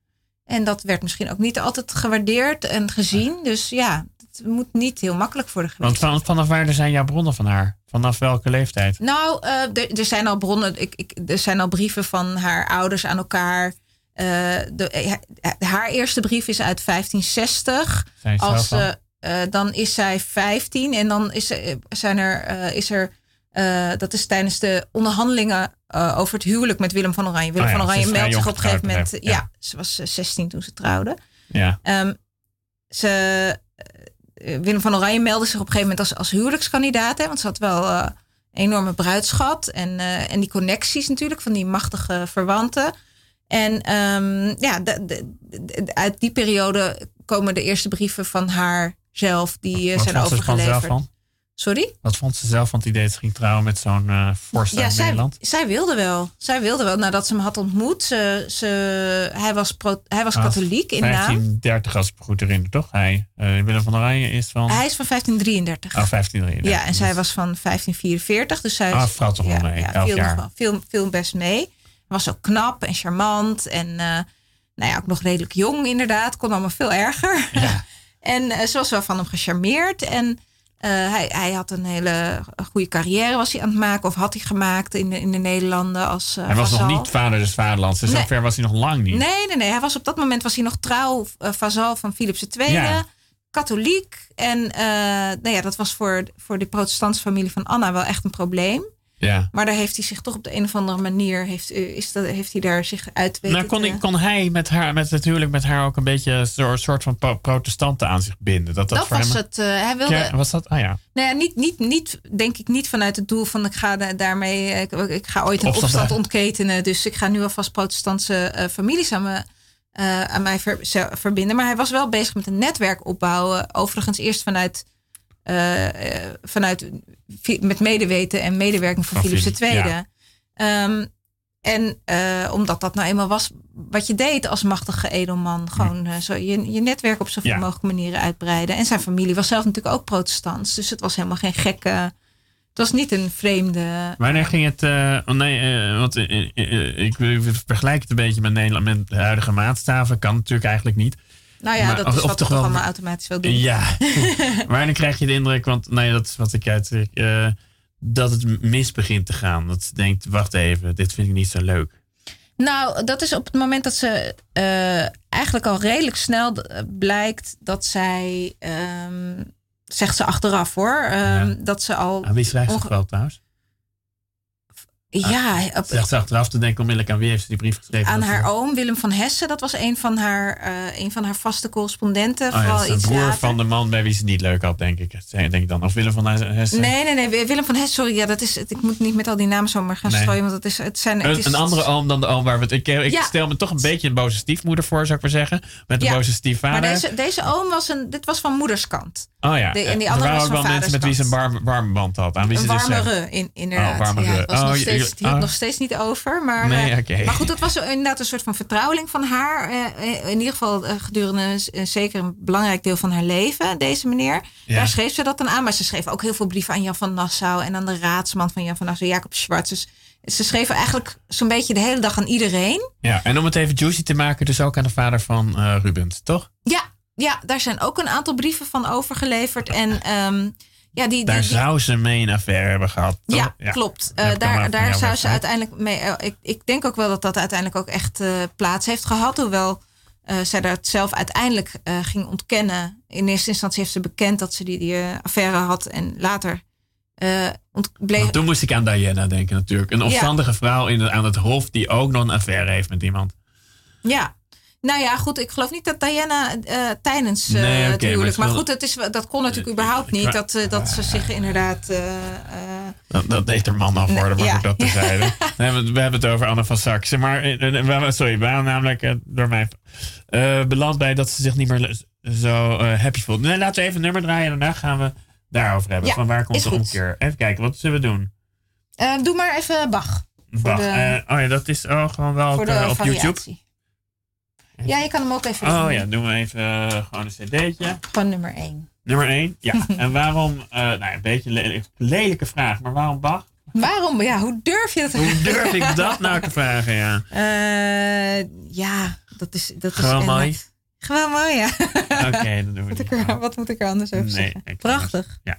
En dat werd misschien ook niet altijd gewaardeerd en gezien. Dus ja, moet niet heel makkelijk worden geweest. Want van, vanaf waar zijn jouw bronnen van haar? Vanaf welke leeftijd? Nou, eh, er- zijn al bronnen, ik, ik, er zijn al brieven van haar ouders aan elkaar. Eh, de, eh, haar eerste brief is uit 1560. Zijn je Als, eh, dan is zij 15 en dan is er, zijn er, is er dat is tijdens de onderhandelingen over het huwelijk met Willem van Oranje. Willem Oh ja, van Oranje meldt zich op een gegeven moment. Ja. ze was eh, 16 toen ze trouwden. Ja. Ehm, ze, Willem van Oranje meldde zich op een gegeven moment als, als huwelijkskandidaat. Hè, want ze had wel eh, een enorme bruidschat. En, eh, en die connecties natuurlijk van die machtige verwanten. En ehm, ja, de, de- de- uit die periode komen de eerste brieven van haar zelf. Die eh, Wat zijn er overgeleverd. Sorry? Wat vond ze zelf van het idee dat ze ging trouwen met zo'n eh vorst uit zij, Nederland? zij wilde wel. Zij wilde wel nadat ze hem had ontmoet. Ze, ze, hij was, pro, hij was katholiek in naam. 1530 als ik me goed herinner, toch? Hij, eh, Willem van Oranje is van... Hij is van 1533. Oh, 1533. Ja, en zij was van 1544. Dus zij Ah, valt toch wel mee, elf viel, jaar. wel- viel, viel best mee. Was ook knap en charmant. En eh, nou ja, ook nog redelijk jong inderdaad. Kon allemaal veel erger. Ja. en ze was wel van hem gecharmeerd. En hij, hij had een hele goede carrière was hij aan het maken. Of had hij gemaakt in de, in de Nederlanden als eh, Hij was nog niet vader des vaderlands. Dus Nee. zover was hij nog lang niet. Nee, nee, nee. Hij was op dat moment was hij nog trouw eh, vazal van Philips II. Ja. katholiek. En eh, nou ja, dat was voor, voor de protestantse familie van Anna wel echt een probleem. Ja. Maar daar heeft hij zich toch op de een of andere manier heeft, eh, is dat, heeft hij daar zich uit weten Nou, kon, te- ik- kon hij met haar, met, natuurlijk met haar ook een beetje een soort- van pro- protestanten aan zich binden? Dat, dat, Dat voor was hem, het. eh, hij wilde. Ja, was dat? Ah ja. Nou ja, niet, niet, niet, denk ik niet vanuit het doel van ik ga da- daarmee, ik, ik ga ooit een Opstand, opstand, ontketenen. Dus ik ga nu alvast protestantse eh, families aan, me, aan mij ver- verbinden. Maar hij was wel bezig met een netwerk opbouwen. Overigens eerst vanuit, eh, eh, vanuit met medeweten en medewerking van Van Philips II. ja. Ehm, en eh, omdat dat nou eenmaal was wat je deed als machtige edelman. Gewoon eh, zo je, je netwerk op zoveel Ja. mogelijke manieren uitbreiden. En zijn familie was zelf natuurlijk ook protestants. Dus het was helemaal geen gekke... Het was niet een vreemde... Wanneer ging het... oh nee, want ik vergelijk het een beetje met Nederland met de huidige maatstaven. Kan natuurlijk eigenlijk niet. Nou ja, Maar- dat of- is wat toch we toch wel- automatisch wel doen. Ja. Wanneer krijg je de indruk, want nee, dat is wat ik uit... eh, dat het mis begint te gaan. Dat ze denkt, wacht even, dit vind ik niet zo leuk. Nou, dat is op het moment dat ze eh, eigenlijk al redelijk snel eh, blijkt dat zij... ehm, zegt ze achteraf hoor. ehm, Ja. Dat ze al... Aan wie schrijft ze Onge- het wel trouwens? Ja, op- Zegt ze achteraf te denken onmiddellijk aan wie heeft ze die brief geschreven? aan haar ze- oom, Willem van Hessen. Dat was een van haar, eh, een van haar vaste correspondenten. Oh ja, vooral is een iets broer later. van de man bij wie ze het niet leuk had, denk ik. Denk ik dan. Of Willem van Hessen. Nee, nee, nee. Willem van Hessen, sorry. Ja, dat is, ik moet niet met al die namen zomaar gaan Nee. strooien. Want het, is, het zijn... Het Een, is, een andere oom dan de oom waar we het... Ik, ik Ja. stel me toch een beetje een boze stiefmoeder voor, zou ik maar zeggen. Met een Ja. boze stiefvader. Maar deze, deze oom was een... Dit was van moederskant. oh ja. de- en die er andere waren was ook van wel mensen met wie ze een warme, warme band had. Aan wie Een ze dus warmere, zeggen- in, inderdaad. Oh, warmere. Ja, Oh, die had oh. nog steeds niet over. Maar, Nee, eh, maar goed, het was inderdaad een soort van vertrouweling van haar. eh, in ieder geval eh, gedurende een- zeker een belangrijk deel van haar leven, deze meneer. Ja. Daar schreef ze dat dan aan. Maar ze schreef ook heel veel brieven aan Jan van Nassau en aan de raadsman van Jan van Nassau, Jacob Schwartz. Dus ze schreef eigenlijk zo'n beetje de hele dag aan iedereen. Ja, en om het even juicy te maken, dus ook aan de vader van eh Rubens, toch? Ja, ja, daar zijn ook een aantal brieven van overgeleverd. En ehm, ja, die, Daar die- zou ze mee een affaire hebben gehad. toch? Ja, klopt. Dat Eh, daar daar zou ze uiteindelijk mee. eh, ik, ik denk ook wel dat dat uiteindelijk ook echt eh, plaats heeft gehad. Hoewel zij dat zelf uiteindelijk ging ontkennen. In eerste instantie heeft ze bekend dat ze die, die affaire had. En later ont- bleef. Want toen moest ik aan Diana denken natuurlijk. Een opstandige vrouw in aan het hof die ook nog een affaire heeft met iemand. Ja. Nou ja, goed. Ik geloof niet dat Diana eh, tijdens eh, Nee, het maar huwelijk. Maar goed, het is, dat kon natuurlijk überhaupt niet. Dat, eh, dat ze zich inderdaad. Dat, dat deed er man af worden, maar ja. dat terzijde. we, hebben, het- we hebben het over Anne van Saxe. Maar, we- sorry, we waren namelijk door mij beland bij dat ze zich niet meer zo happy voelt. Nee, laten we even een nummer draaien en daarna gaan we daarover hebben. Ja, van waar komt de goed. omkeer? Even kijken, wat zullen we doen? doe maar even Bach. De- eh, oh ja, dat is oh, gewoon wel op. YouTube. Ja, je kan hem ook even. Oh ja, doen we even eh, gewoon een cd'tje. Gewoon nummer 1. Nummer 1. Ja, en waarom, eh, nou een beetje een lelijke, vraag, maar waarom Bach? Waarom? Ja, hoe durf je dat? Hoe durf ik dat nou te vragen, ja? Eh, ja, dat is. Dat Gewoon is mooi? Gewoon mooi, ja. Oké, dan doen we Wat, ik er, wat moet ik er anders over Nee, zeggen? Prachtig. Ja.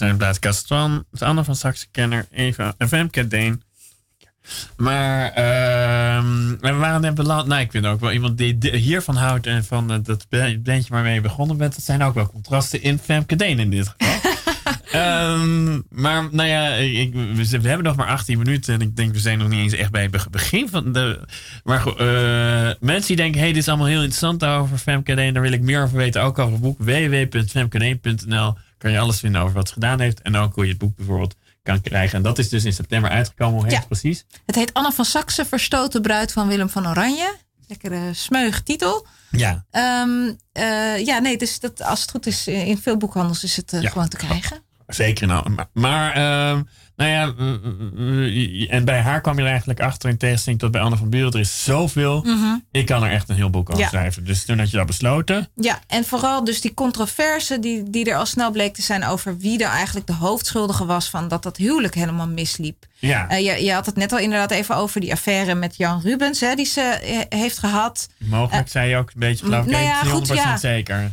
En u luistert naar de plaatkast van Anne van Saxe-kenner, Eva en Femke Deen. Maar ehm we waren net beland. Nou, ik vind ook wel iemand die hiervan houdt en van eh, dat bandje waarmee je begonnen bent. Dat zijn ook wel contrasten in Femke Deen in dit geval. Ehm, maar nou ja, ik, we, we hebben nog maar 18 minuten en ik denk we zijn nog niet eens echt bij het be- begin van de. Maar goed, eh, mensen die denken, hey, dit is allemaal heel interessant over Femke Deen, daar wil ik meer over weten. Ook over het boek www.femkedeen.nl kan je alles vinden over wat ze gedaan heeft en ook hoe je het boek bijvoorbeeld kan krijgen. En dat is dus in september uitgekomen. Hoe heet Ja. het precies? Het heet Anne van Saxe, Verstoten bruid van Willem van Oranje. Lekkere smeug titel. Ja. Ehm, eh, ja, nee, dus dat, als het goed is, in veel boekhandels is het eh, Ja. gewoon te krijgen. Zeker nou. Maar, maar ehm, nou ja, mm, mm, mm, en bij haar kwam je er eigenlijk achter in tegenstelling tot bij Anne van Buren. Er is zoveel. Ik kan er echt een heel boek over Mhm. Ja. schrijven. Dus toen had je dat besloten. Ja, en vooral dus die controverse die, die er al snel bleek te zijn over wie er eigenlijk de hoofdschuldige was van dat dat huwelijk helemaal misliep. Ja, Eh, je, je had het net al inderdaad even over die affaire met Jan Rubens, hè, die ze eh, heeft gehad. mogelijk zei je ook een beetje geloof ik. nou ja, goed, 100% ja. zeker.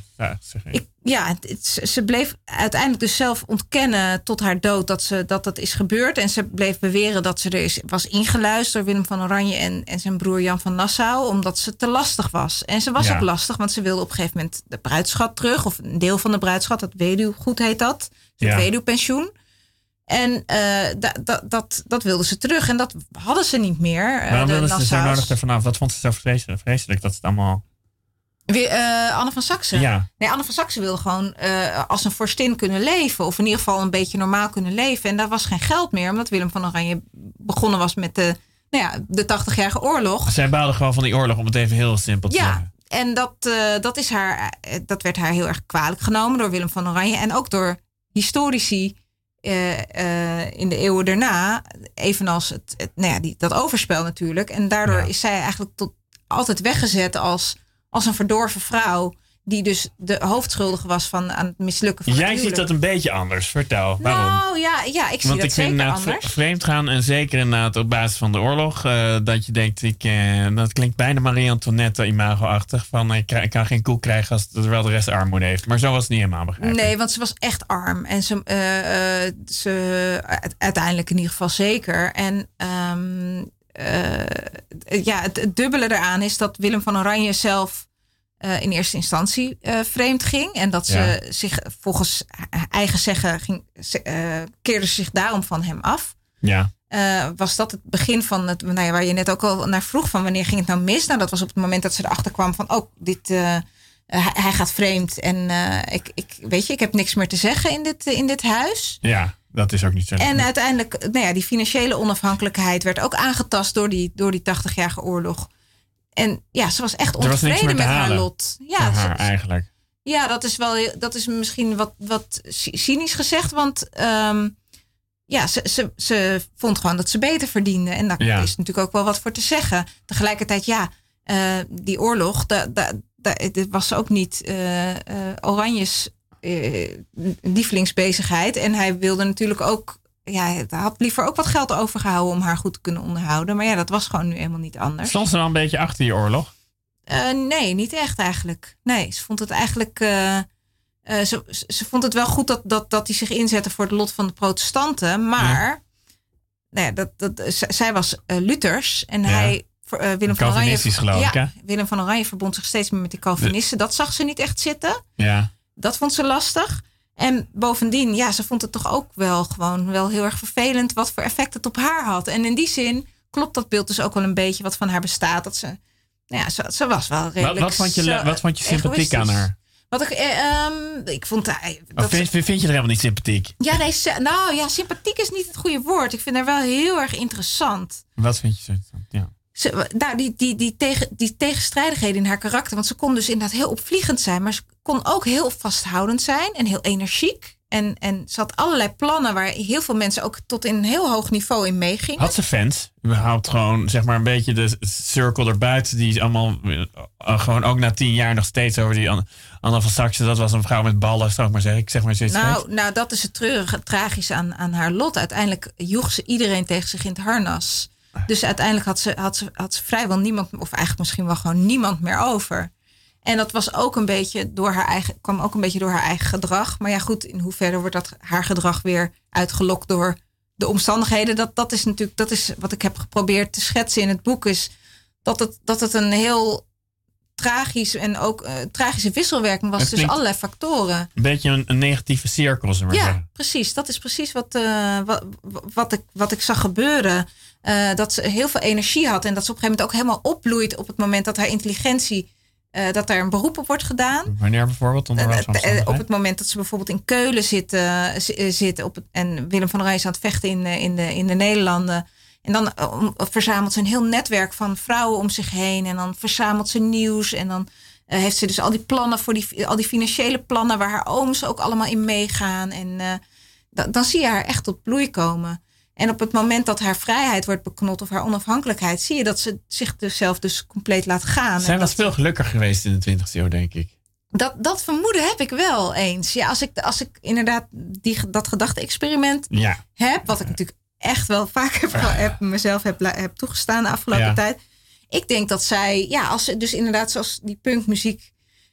Ja, ik. Het- ze- bleef uiteindelijk dus zelf ontkennen tot haar dood dat, ze, dat dat is gebeurd. En ze bleef beweren dat ze er is, was ingeluisterd door Willem van Oranje en, en zijn broer Jan van Nassau. Omdat ze te lastig was. En ze was Ja. ook lastig, want ze wilde op een gegeven moment de bruidschat terug. Of een deel van de bruidschat, dat weduwgoed heet dat. Het weduwpensioen. En eh, da- da- dat, dat wilde ze terug. En dat hadden ze niet meer. eh, Waarom de wilden ze zo nodig ervan af? Wat vond ze zo vreselijk, vreselijk dat het allemaal... Weer, eh, Anne van Saxe. Ja. Nee, Anne van Saxe wilde gewoon als een vorstin kunnen leven. Of in ieder geval een beetje normaal kunnen leven. En daar was geen geld meer. Omdat Willem van Oranje begonnen was met de, nou ja, de 80-jarige oorlog. Zij baalde gewoon van die oorlog, om het even heel simpel te Ja, zeggen. en dat, dat, is haar, dat werd haar heel erg kwalijk genomen door Willem van Oranje. En ook door historici eh, eh, in de eeuwen daarna. Evenals het, het, nou ja, die, dat overspel natuurlijk. En daardoor Ja. is zij eigenlijk tot, altijd weggezet als, als een verdorven vrouw. Die dus de hoofdschuldige was van aan het mislukken van het Jij ziet dat een beetje anders. Vertel, waarom? Nou ja, ja ik zie Want dat ik vind zeker inderdaad anders. vreemd gaan en zeker inderdaad op basis van de oorlog. eh, dat je denkt, ik, eh, dat klinkt bijna Marie-Antoinette imago-achtig. Van ik, krijg- ik kan geen koek krijgen als terwijl de rest armoede heeft. Maar zo was het niet helemaal begrijp ik. Nee, want ze was echt arm. En ze, eh, eh, ze uiteindelijk in ieder geval zeker. En ehm, eh, ja, het, het dubbele eraan is dat Willem van Oranje zelf eh, in eerste instantie eh, vreemd ging. En dat ze zich volgens eigen zeggen ging, eh, keerde ze zich daarom van hem af. Ja, was dat het begin van het, nou ja, waar je net ook al naar vroeg van wanneer ging het nou mis? Nou, dat was op het moment dat ze erachter kwam van, oh, dit, hij, gaat vreemd en ik, ik, weet je, ik heb niks meer te zeggen in dit, in dit huis. ja, dat is ook niet zo. En uiteindelijk, nou ja, die financiële onafhankelijkheid werd ook aangetast door die, door die 80-jarige oorlog. En ja, ze was echt was ontevreden met haar lot. Ja, ze- haar eigenlijk. ja, dat is wel dat is misschien wat, wat cy- cynisch gezegd. Want ehm, ja, ze, ze, ze vond gewoon dat ze beter verdiende. En daar Ja. is natuurlijk ook wel wat voor te zeggen. Tegelijkertijd, ja, eh, die oorlog, daar da, da, dit was ook niet eh, eh, Oranjes lievelingsbezigheid. En hij wilde natuurlijk ook. Ja, hij had liever ook wat geld overgehouden om haar goed te kunnen onderhouden. Maar ja, dat was gewoon nu helemaal niet anders. Stond ze dan een beetje achter die oorlog? Eh, nee, niet echt eigenlijk. Nee, ze vond het eigenlijk. eh, eh, ze, ze- vond het wel goed dat, dat, dat hij zich inzette voor het lot van de protestanten. Maar nou ja, dat, dat, z- zij was Luthers. En Ja. hij. Willem van Oranje, geloof ik, hè? Willem van Oranje verbond zich steeds meer met die Calvinisten. Dat zag ze niet echt zitten. Ja. Dat vond ze lastig. En bovendien, ja, ze vond het toch ook wel gewoon wel heel erg vervelend wat voor effect het op haar had. En in die zin klopt dat beeld dus ook wel een beetje wat van haar bestaat. Dat ze, nou ja, ze, ze was wel redelijk. Wat, wat, vond je, wat vond je sympathiek aan haar? Wat ik, eh, ehm, ik vond hij. Of dat vind, vind je er helemaal niet sympathiek? ja, nee, nou ja, sympathiek is niet het goede woord. Ik vind haar wel heel erg interessant. Wat vind je zo interessant? Ja. Ze, nou, die, die, die, tegen, die tegenstrijdigheden in haar karakter. Want ze kon dus inderdaad heel opvliegend zijn. Maar ze kon ook heel vasthoudend zijn. En heel energiek. En, en ze had allerlei plannen waar heel veel mensen ook tot in een heel hoog niveau in meegingen. Had ze fans? Überhaupt gewoon, zeg maar, een beetje de cirkel erbuiten. Die is allemaal, eh, gewoon ook na tien jaar nog steeds over die Anne van Saxe. Dat was een vrouw met ballen, zou ik maar zeggen. Ik zeg maar zoiets. geks. Nou, nou, dat is het treurige, tragische aan, aan haar lot. Uiteindelijk joeg ze iedereen tegen zich in het harnas. Dus uiteindelijk had ze, had, ze, had ze vrijwel niemand, of eigenlijk misschien wel gewoon niemand meer over. En dat was ook een beetje door haar eigen, kwam ook een beetje door haar eigen gedrag. Maar ja, goed, in hoeverre wordt dat haar gedrag weer uitgelokt door de omstandigheden? Dat, dat is natuurlijk, dat is wat ik heb geprobeerd te schetsen in het boek. Is dat het, dat het een heel tragisch en ook uh, tragische wisselwerking was tussen allerlei factoren. Een beetje een, een negatieve cirkel, we maar Ja, zeggen. precies. Dat is precies wat, eh, wat, wat, ik, wat ik zag gebeuren. Eh, dat ze heel veel energie had en dat ze op een gegeven moment ook helemaal opbloeit op het moment dat haar intelligentie, eh, dat daar een beroep op wordt gedaan. Wanneer bijvoorbeeld? Eh, op het moment dat ze bijvoorbeeld in Keulen zitten, zi- eh, zitten op en Willem van is aan het vechten in, in, de, in de Nederlanden. En dan verzamelt ze een heel netwerk van vrouwen om zich heen. En dan verzamelt ze nieuws. En dan heeft ze dus al die plannen voor die, al die financiële plannen waar haar ooms ook allemaal in meegaan. En da- dan zie je haar echt tot bloei komen. En op het moment dat haar vrijheid wordt beknot of haar onafhankelijkheid, zie je dat ze zich dus zelf dus compleet laat gaan. Zij En was veel gelukkiger geweest in de 20e eeuw, denk ik. dat, dat vermoeden heb ik wel eens. Ja, als ik, als ik inderdaad die, dat gedachte-experiment Ja. heb, wat ik natuurlijk echt wel vaak heb, heb mezelf heb, heb toegestaan de afgelopen Ja. tijd. Ik denk dat zij, ja, als ze dus inderdaad zoals die punkmuziek,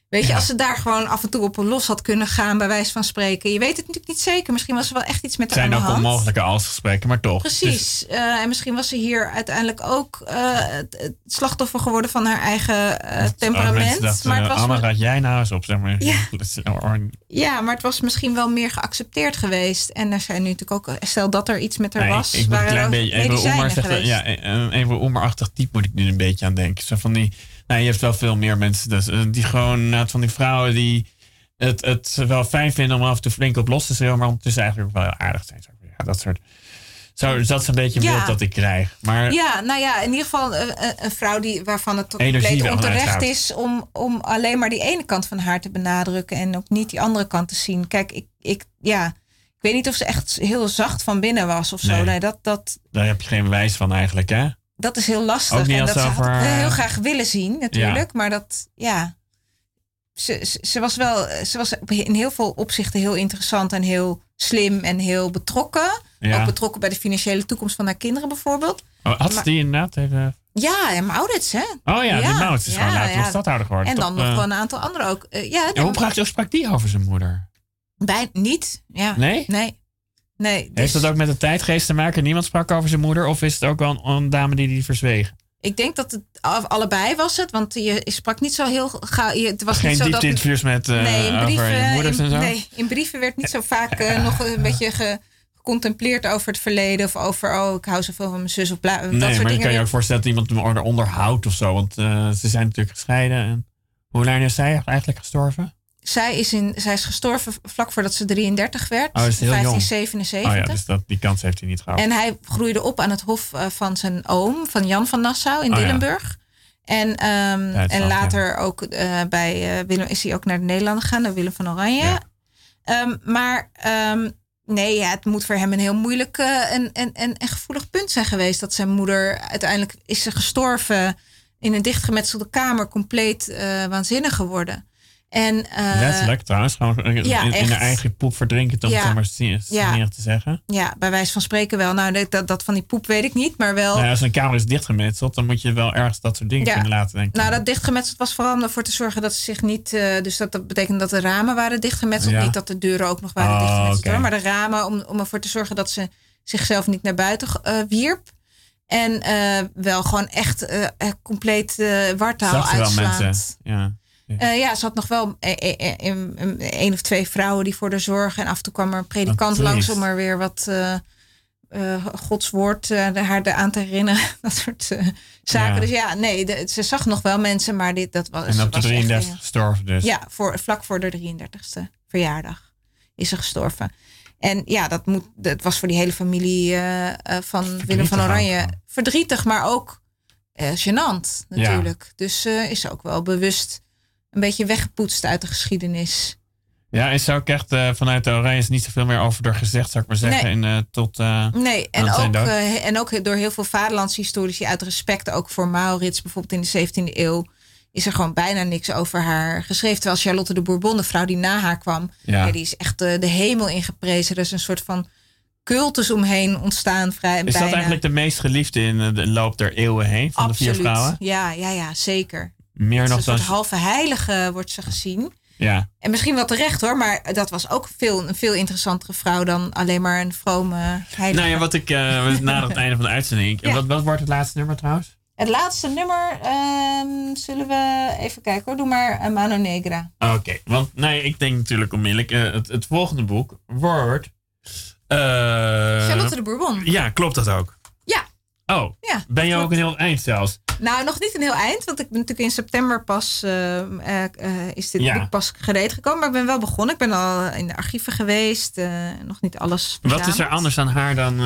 weet je, Ja. als ze daar gewoon af en toe op los had kunnen gaan, bij wijze van spreken. Je weet het natuurlijk niet zeker. Misschien was er wel echt iets met Het haar zijn aan de ook hand. onmogelijke als-gesprekken, maar toch. Dus- Precies. Eh, en misschien was ze hier uiteindelijk ook eh, het, het slachtoffer geworden van haar eigen eh, Dus, temperament. dachten, maar het was Anne, raad jij nou eens op, zeg maar. Ja. Ja. Ja, maar het was misschien wel meer geaccepteerd geweest. En er zijn nu natuurlijk ook, stel dat er iets met haar Nee, was, ik moet een waren klein beetje even geweest. Ja, een even type moet ik nu een beetje aan denken. Zo van die, nou, je hebt wel veel meer mensen dus, eh, die gewoon inderdaad van die vrouwen die het, het wel fijn vinden om af en toe flink op los te schreeuwen, maar ondertussen eigenlijk ook wel heel aardig zijn. Zo, Ja, dat soort. Zo, dat is een beetje een Ja. beeld dat ik krijg. Maar Ja, nou ja, in ieder geval een, een- vrouw die, waarvan het compleet onterecht is om, om alleen maar die ene kant van haar te benadrukken en ook niet die andere kant te zien. Kijk, ik, ik, ja, ik weet niet of ze echt heel zacht van binnen was of zo. Nee. Nee, dat, dat, daar heb je geen bewijs van eigenlijk, hè? Dat is heel lastig. En dat ze over, heel graag willen zien, natuurlijk. Maar dat, ja. Ze, ze, ze was wel, ze was in heel veel opzichten heel interessant en heel slim en heel betrokken. Ja. Ook betrokken bij de financiële toekomst van haar kinderen bijvoorbeeld. Oh, had ze die inderdaad even... Ja, en Maurits, hè? Oh ja, die Ja, Maurits is gewoon later ja. stadhouder geworden. En dan nog eh, wel een aantal anderen ook. Eh, ja, hoe hoe sprak die over zijn moeder? bij, niet. Ja. Nee? Nee. Nee dus Heeft dat ook met de tijdgeest te maken? Niemand sprak over zijn moeder? Of is het ook wel een, een dame die die verzweeg? Ik denk dat het allebei was het, want je, je sprak niet zo heel gauw. je- Het was Geen niet zo dat. diepte-interviews met eh, Nee, in over brieven, je moeders en zo? nee, in brieven werd niet zo vaak eh, nog een beetje ge- gecontempleerd over het verleden. Of over, oh, ik hou zoveel van mijn zus. Of bla, dat Nee, soort maar je dingen. kan je ook voorstellen dat iemand hem onderhoudt of zo. Want eh, ze zijn natuurlijk gescheiden. En hoe lang is zij eigenlijk gestorven? Zij, is in, zij is gestorven vlak voordat ze 33 werd. Oh, is heel jong. 1577. Oh ja, dus dat, die kans heeft hij niet gehad. En hij groeide op aan het hof eh, van zijn oom, van Jan van Nassau in Oh ja. Dillenburg. En, ehm, en later ook eh, bij eh, Willem is hij ook naar de Nederlanden gegaan, naar Willem van Oranje. Ehm, maar ehm, nee, ja, het moet voor hem een heel moeilijk eh, en, en, en, en gevoelig punt zijn geweest. Dat zijn moeder uiteindelijk is ze gestorven in een dichtgemetselde kamer, compleet waanzinnig geworden. En, Letterlijk trouwens. Gewoon in, ja, in haar eigen poep verdrinken, om Ja. het maar Ja. te zeggen. Ja, bij wijze van spreken wel. Nou, dat, dat van die poep weet ik niet, maar wel. Nou ja, als een kamer is dichtgemetseld, dan moet je wel ergens dat soort dingen Ja. kunnen laten denken. Nou, dat dichtgemetseld was vooral om ervoor te zorgen dat ze zich niet. eh, dus dat, dat betekent dat de ramen waren dichtgemetseld. Ja. Niet dat de deuren ook nog waren Oh, dichtgemetseld. Maar de ramen om, om ervoor te zorgen dat ze zichzelf niet naar buiten eh, wierp. En wel gewoon echt compleet wartaal Zag ze wel uitslaand. mensen. Ja. Eh, ja, ze had nog wel één of twee vrouwen die voor de zorgen. En af en toe kwam er een predikant Wat langs om er weer wat eh, eh, Gods woord eh, haar aan te herinneren. Dat soort eh, zaken. Ja. Dus ja, nee, de- ze zag nog wel mensen, maar dit, dat was. En op de was echt 33 heel- gestorven dus. Ja, voor, vlak voor de 33ste verjaardag is ze gestorven. En ja, dat, moet, dat was voor die hele familie eh, eh, van Willem van Oranje verdrietig, maar ook eh gênant natuurlijk. Dus eh, is ze ook wel bewust een beetje weggepoetst uit de geschiedenis. Ja, is er ook echt eh, vanuit de Oranjes niet zoveel meer over er gezegd, zou ik maar zeggen. Nee. In, eh, tot, eh, Nee, en ook, en ook door heel veel vaderlandshistorici uit respect ook voor Maurits, bijvoorbeeld in de 17e eeuw, is er gewoon bijna niks over haar geschreven. Terwijl Charlotte de Bourbon, de vrouw die na haar kwam, Ja. ja, die is echt de, de hemel ingeprezen. Er is een soort van cultus omheen ontstaan. Vrij, is bijna. dat eigenlijk de meest geliefde in de loop der eeuwen heen van de vier vrouwen? Ja, ja, ja, zeker. Meer nog een dan... soort halve heilige wordt ze gezien. Ja. En misschien wel terecht hoor, maar dat was ook veel, een veel interessantere vrouw dan alleen maar een vrome heilige. Nou ja, wat ik eh, naderen het einde van de uitzending. Ja. Wat, wat wordt het laatste nummer trouwens? Het laatste nummer ehm, zullen we even kijken hoor. Doe maar eh, Mano Negra. Oké, want nee, ik denk natuurlijk onmiddellijk, eh, het, het volgende boek wordt... eh, Charlotte de Bourbon. Ja, klopt dat ook? Oh, Ja, ben je ook een heel eind zelfs? Nou, nog niet een heel eind, want ik ben natuurlijk in september pas eh, eh, eh, is dit Ja. boek pas gereed gekomen. Maar ik ben wel begonnen. Ik ben al in de archieven geweest. nog niet alles. Wat is er verzameld. anders aan haar dan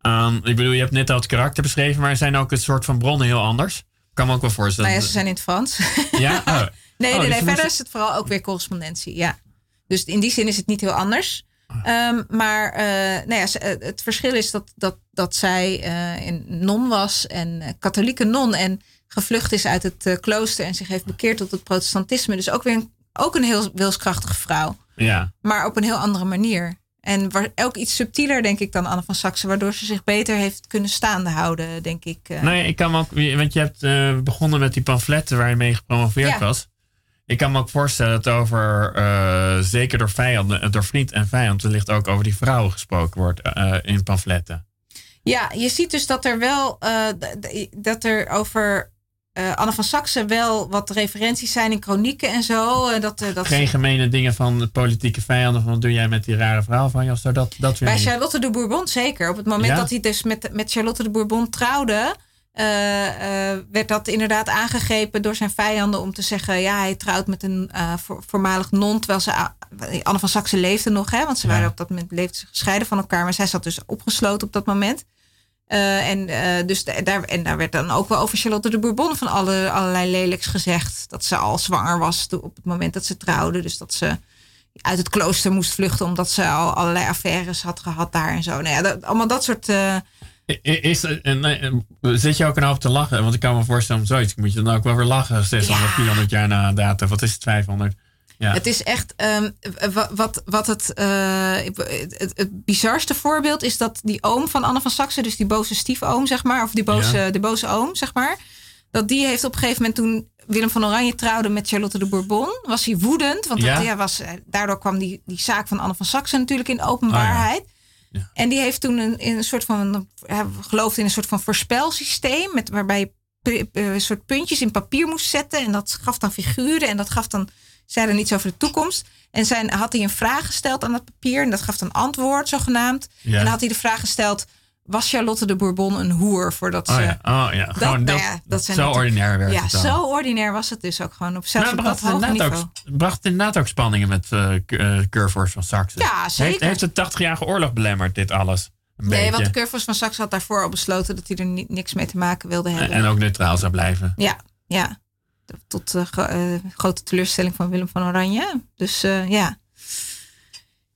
aan... Ik bedoel, je hebt net al het karakter beschreven, maar zijn ook het soort van bronnen heel anders? Ik kan me ook wel voorstellen. Nou ja, ze zijn in het Frans. Ja? Oh. Nee, Oh, nee, dus nee. Verder is het vooral ook weer correspondentie. Ja. Dus in die zin is het niet heel anders. Ehm, maar eh, nou ja, eh, het verschil is dat, dat, dat zij eh, een non was, en katholieke non, en gevlucht is uit het klooster en zich heeft bekeerd tot het protestantisme. Dus ook weer een, ook een heel wilskrachtige vrouw, Ja. maar op een heel andere manier. En waar, ook iets subtieler, denk ik, dan Anne van Saxe, waardoor ze zich beter heeft kunnen staande houden, denk ik. Nou ja, ik kan ook... Want je hebt begonnen met die pamfletten waar je mee gepromoveerd Ja. was. Ik kan me ook voorstellen dat over, eh, zeker door vijanden, eh, door vriend en vijand, wellicht ook over die vrouwen gesproken wordt eh, in pamfletten. Ja, je ziet dus dat er wel dat er over Anne van Saxe wel wat referenties zijn in chronieken en zo. dat, dat Geen gemene dingen van de politieke vijanden, van wat doe jij met die rare vrouw van je of zo, dat, dat weer bij niet. Charlotte de Bourbon zeker. Op het moment Ja? dat hij dus met, met Charlotte de Bourbon trouwde, werd dat inderdaad aangegrepen door zijn vijanden om te zeggen, ja, hij trouwt met een eh, voor- voormalig non, terwijl ze Anne van Saxe leefde nog, hè, want ze Ja. waren op dat moment leefden ze gescheiden van elkaar, maar zij zat dus opgesloten op dat moment. Eh, en, eh, dus da- daar, en daar werd dan ook wel over Charlotte de Bourbon van alle, allerlei lelijks gezegd. Dat ze al zwanger was op het moment dat ze trouwde. Dus dat ze uit het klooster moest vluchten omdat ze al allerlei affaires had gehad daar en zo. Nou ja, dat, allemaal dat soort... eh, Is, nee, eh, zit je ook een hoop te lachen? Want ik kan me voorstellen zoiets moet je dan ook wel weer lachen. 600, Ja. 400 jaar na datum. Wat is het, 500? Ja. Het is echt ehm, wa- wat, wat het, eh, het, het, bizarste voorbeeld is dat die oom van Anne van Saxe, dus die boze stiefoom, zeg maar, of die boze, Ja. de boze oom, zeg maar, dat die heeft op een gegeven moment toen Willem van Oranje trouwde met Charlotte de Bourbon, was hij woedend, want Ja? dat, ja, was, eh, daardoor kwam die, die zaak van Anne van Saxe natuurlijk in openbaarheid. Ja. En die heeft toen een, een soort van, hij geloofde in een soort van voorspelsysteem, met, waarbij je eh, een soort puntjes in papier moest zetten. En dat gaf dan figuren en dat gaf dan, zei dan iets over de toekomst. En zijn, had hij een vraag gesteld aan dat papier en dat gaf dan antwoord, zogenaamd. Ja. En dan had hij de vraag gesteld, was Charlotte de Bourbon een hoer voordat ze... Oh ja, oh ja. Gewoon nou dat, ja, dat zijn zo ordinair werkt Ja, het dan. zo ordinair was het dus ook gewoon op zelfs Nou, op bracht, dat hoge inderdaad ook, bracht inderdaad ook spanningen met Curvers van Saxe. Ja, zeker. Heeft, heeft de 80-jarige oorlog belemmerd, dit alles? Een Nee, beetje. want de Curvers van Saxe had daarvoor al besloten dat hij er ni- niks mee te maken wilde hebben. en, ook neutraal zou blijven. Ja, ja. Tot gro- eh, grote teleurstelling van Willem van Oranje. Dus ja.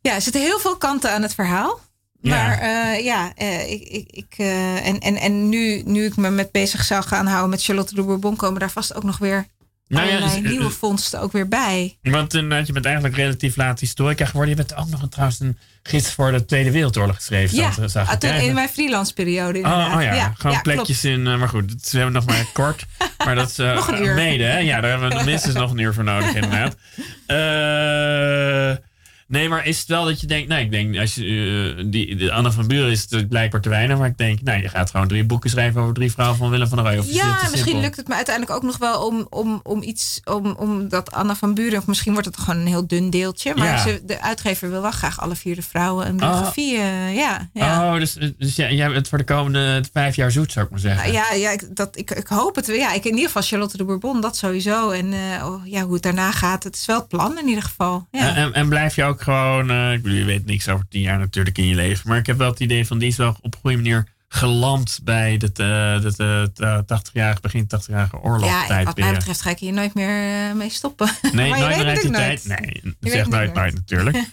Ja, er zitten heel veel kanten aan het verhaal. Ja. Maar eh, ja, eh, ik, ik, ik, eh, en, en, en nu, nu ik me met bezig zou gaan houden met Charlotte de Bourbon, komen daar vast ook nog weer Nou ja, allerlei dus, nieuwe vondsten ook weer bij. Want inderdaad, je bent eigenlijk relatief laat historica geworden. Je bent ook nog een, trouwens een gids voor de Tweede Wereldoorlog geschreven. Ja, zag ah, toen Ja, in mijn freelance periode Oh, inderdaad. oh ja, gewoon ja, plekjes in. maar goed, we hebben nog maar kort. Maar dat is Nog een uur. mede. Hè? Ja, daar hebben we minstens nog een uur voor nodig, inderdaad. Eh, nee, maar is het wel dat je denkt. Nee, ik denk, als je, eh, die, de Anne van Buren is het blijkbaar te weinig. Maar ik denk, nee, je gaat gewoon drie boeken schrijven over drie vrouwen van Willem van der Rooij. Of Ja, misschien simpel? lukt het me uiteindelijk ook nog wel om, om, om iets, om, om dat Anna van Buren, of misschien wordt het gewoon een heel dun deeltje, maar Ja. ze, de uitgever wil wel graag alle vier de vrouwen een biografie. eh, ja, ja. Oh, dus, dus ja, jij bent voor de komende vijf jaar zoet, zou ik maar zeggen. Ja, ja ik, dat, ik, ik hoop het. Ja, ik in ieder geval Charlotte de Bourbon, dat sowieso. En eh, oh, ja, hoe het daarna gaat, het is wel het plan in ieder geval. Ja. En, en, en blijf je ook gewoon, eh, ik bedoel, je weet niks over tien jaar natuurlijk in je leven, maar ik heb wel het idee van die is wel op een goede manier geland bij het, eh het, eh, 80-jarige, begin 80-jarige oorlog ja, wat mij betreft ga ik hier nooit meer mee stoppen. Nee, maar nooit meer uit nooit. tijd. Nee, weet zeg het nooit, nooit. natuurlijk.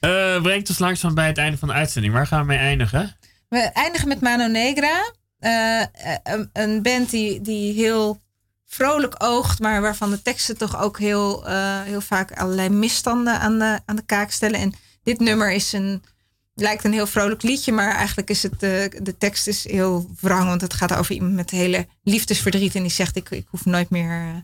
Eh brengt ons langzaam bij het einde van de uitzending. Waar gaan we mee eindigen? We eindigen met Mano Negra. Een, een band die, die heel vrolijk oogt, maar waarvan de teksten toch ook heel, eh, heel vaak allerlei misstanden aan de, aan de kaak stellen. En dit nummer is een, lijkt een heel vrolijk liedje, maar eigenlijk is het de, de tekst is heel wrang, want het gaat over iemand met hele liefdesverdriet en die zegt ik, ik hoef nooit meer, eh,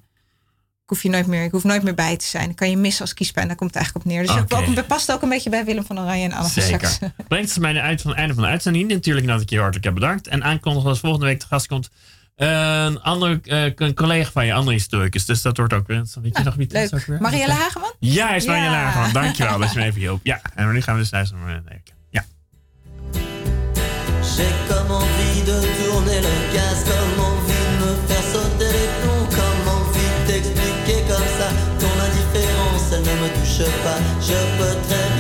ik hoef je nooit meer, ik hoef nooit meer bij te zijn. Ik kan je missen als kiespijn, daar komt het eigenlijk op neer. Dus het ook- past ook een beetje bij Willem van Oranje en Anne van Zeker. Brengt ze mij uit van het einde van de uitzending. Natuurlijk dat ik je hartelijk heb bedankt. En aankondigen dat volgende week te gast komt een andere eh, een collega van je, andere historicus. Dus dat wordt ook weer. Weet je nog wie het is? Marielle Hageman? Ja, hij is Ja. Marielle Hageman. Dankjewel dat je me even hielp. Ja, en nu gaan we dus luisteren naar Ja. J'ai comme envie de tourner le gaz, comme envie de me faire sauter les plombs, comme envie de t'expliquer comme ça ton indifférence, elle ne me touche pas. Je peux très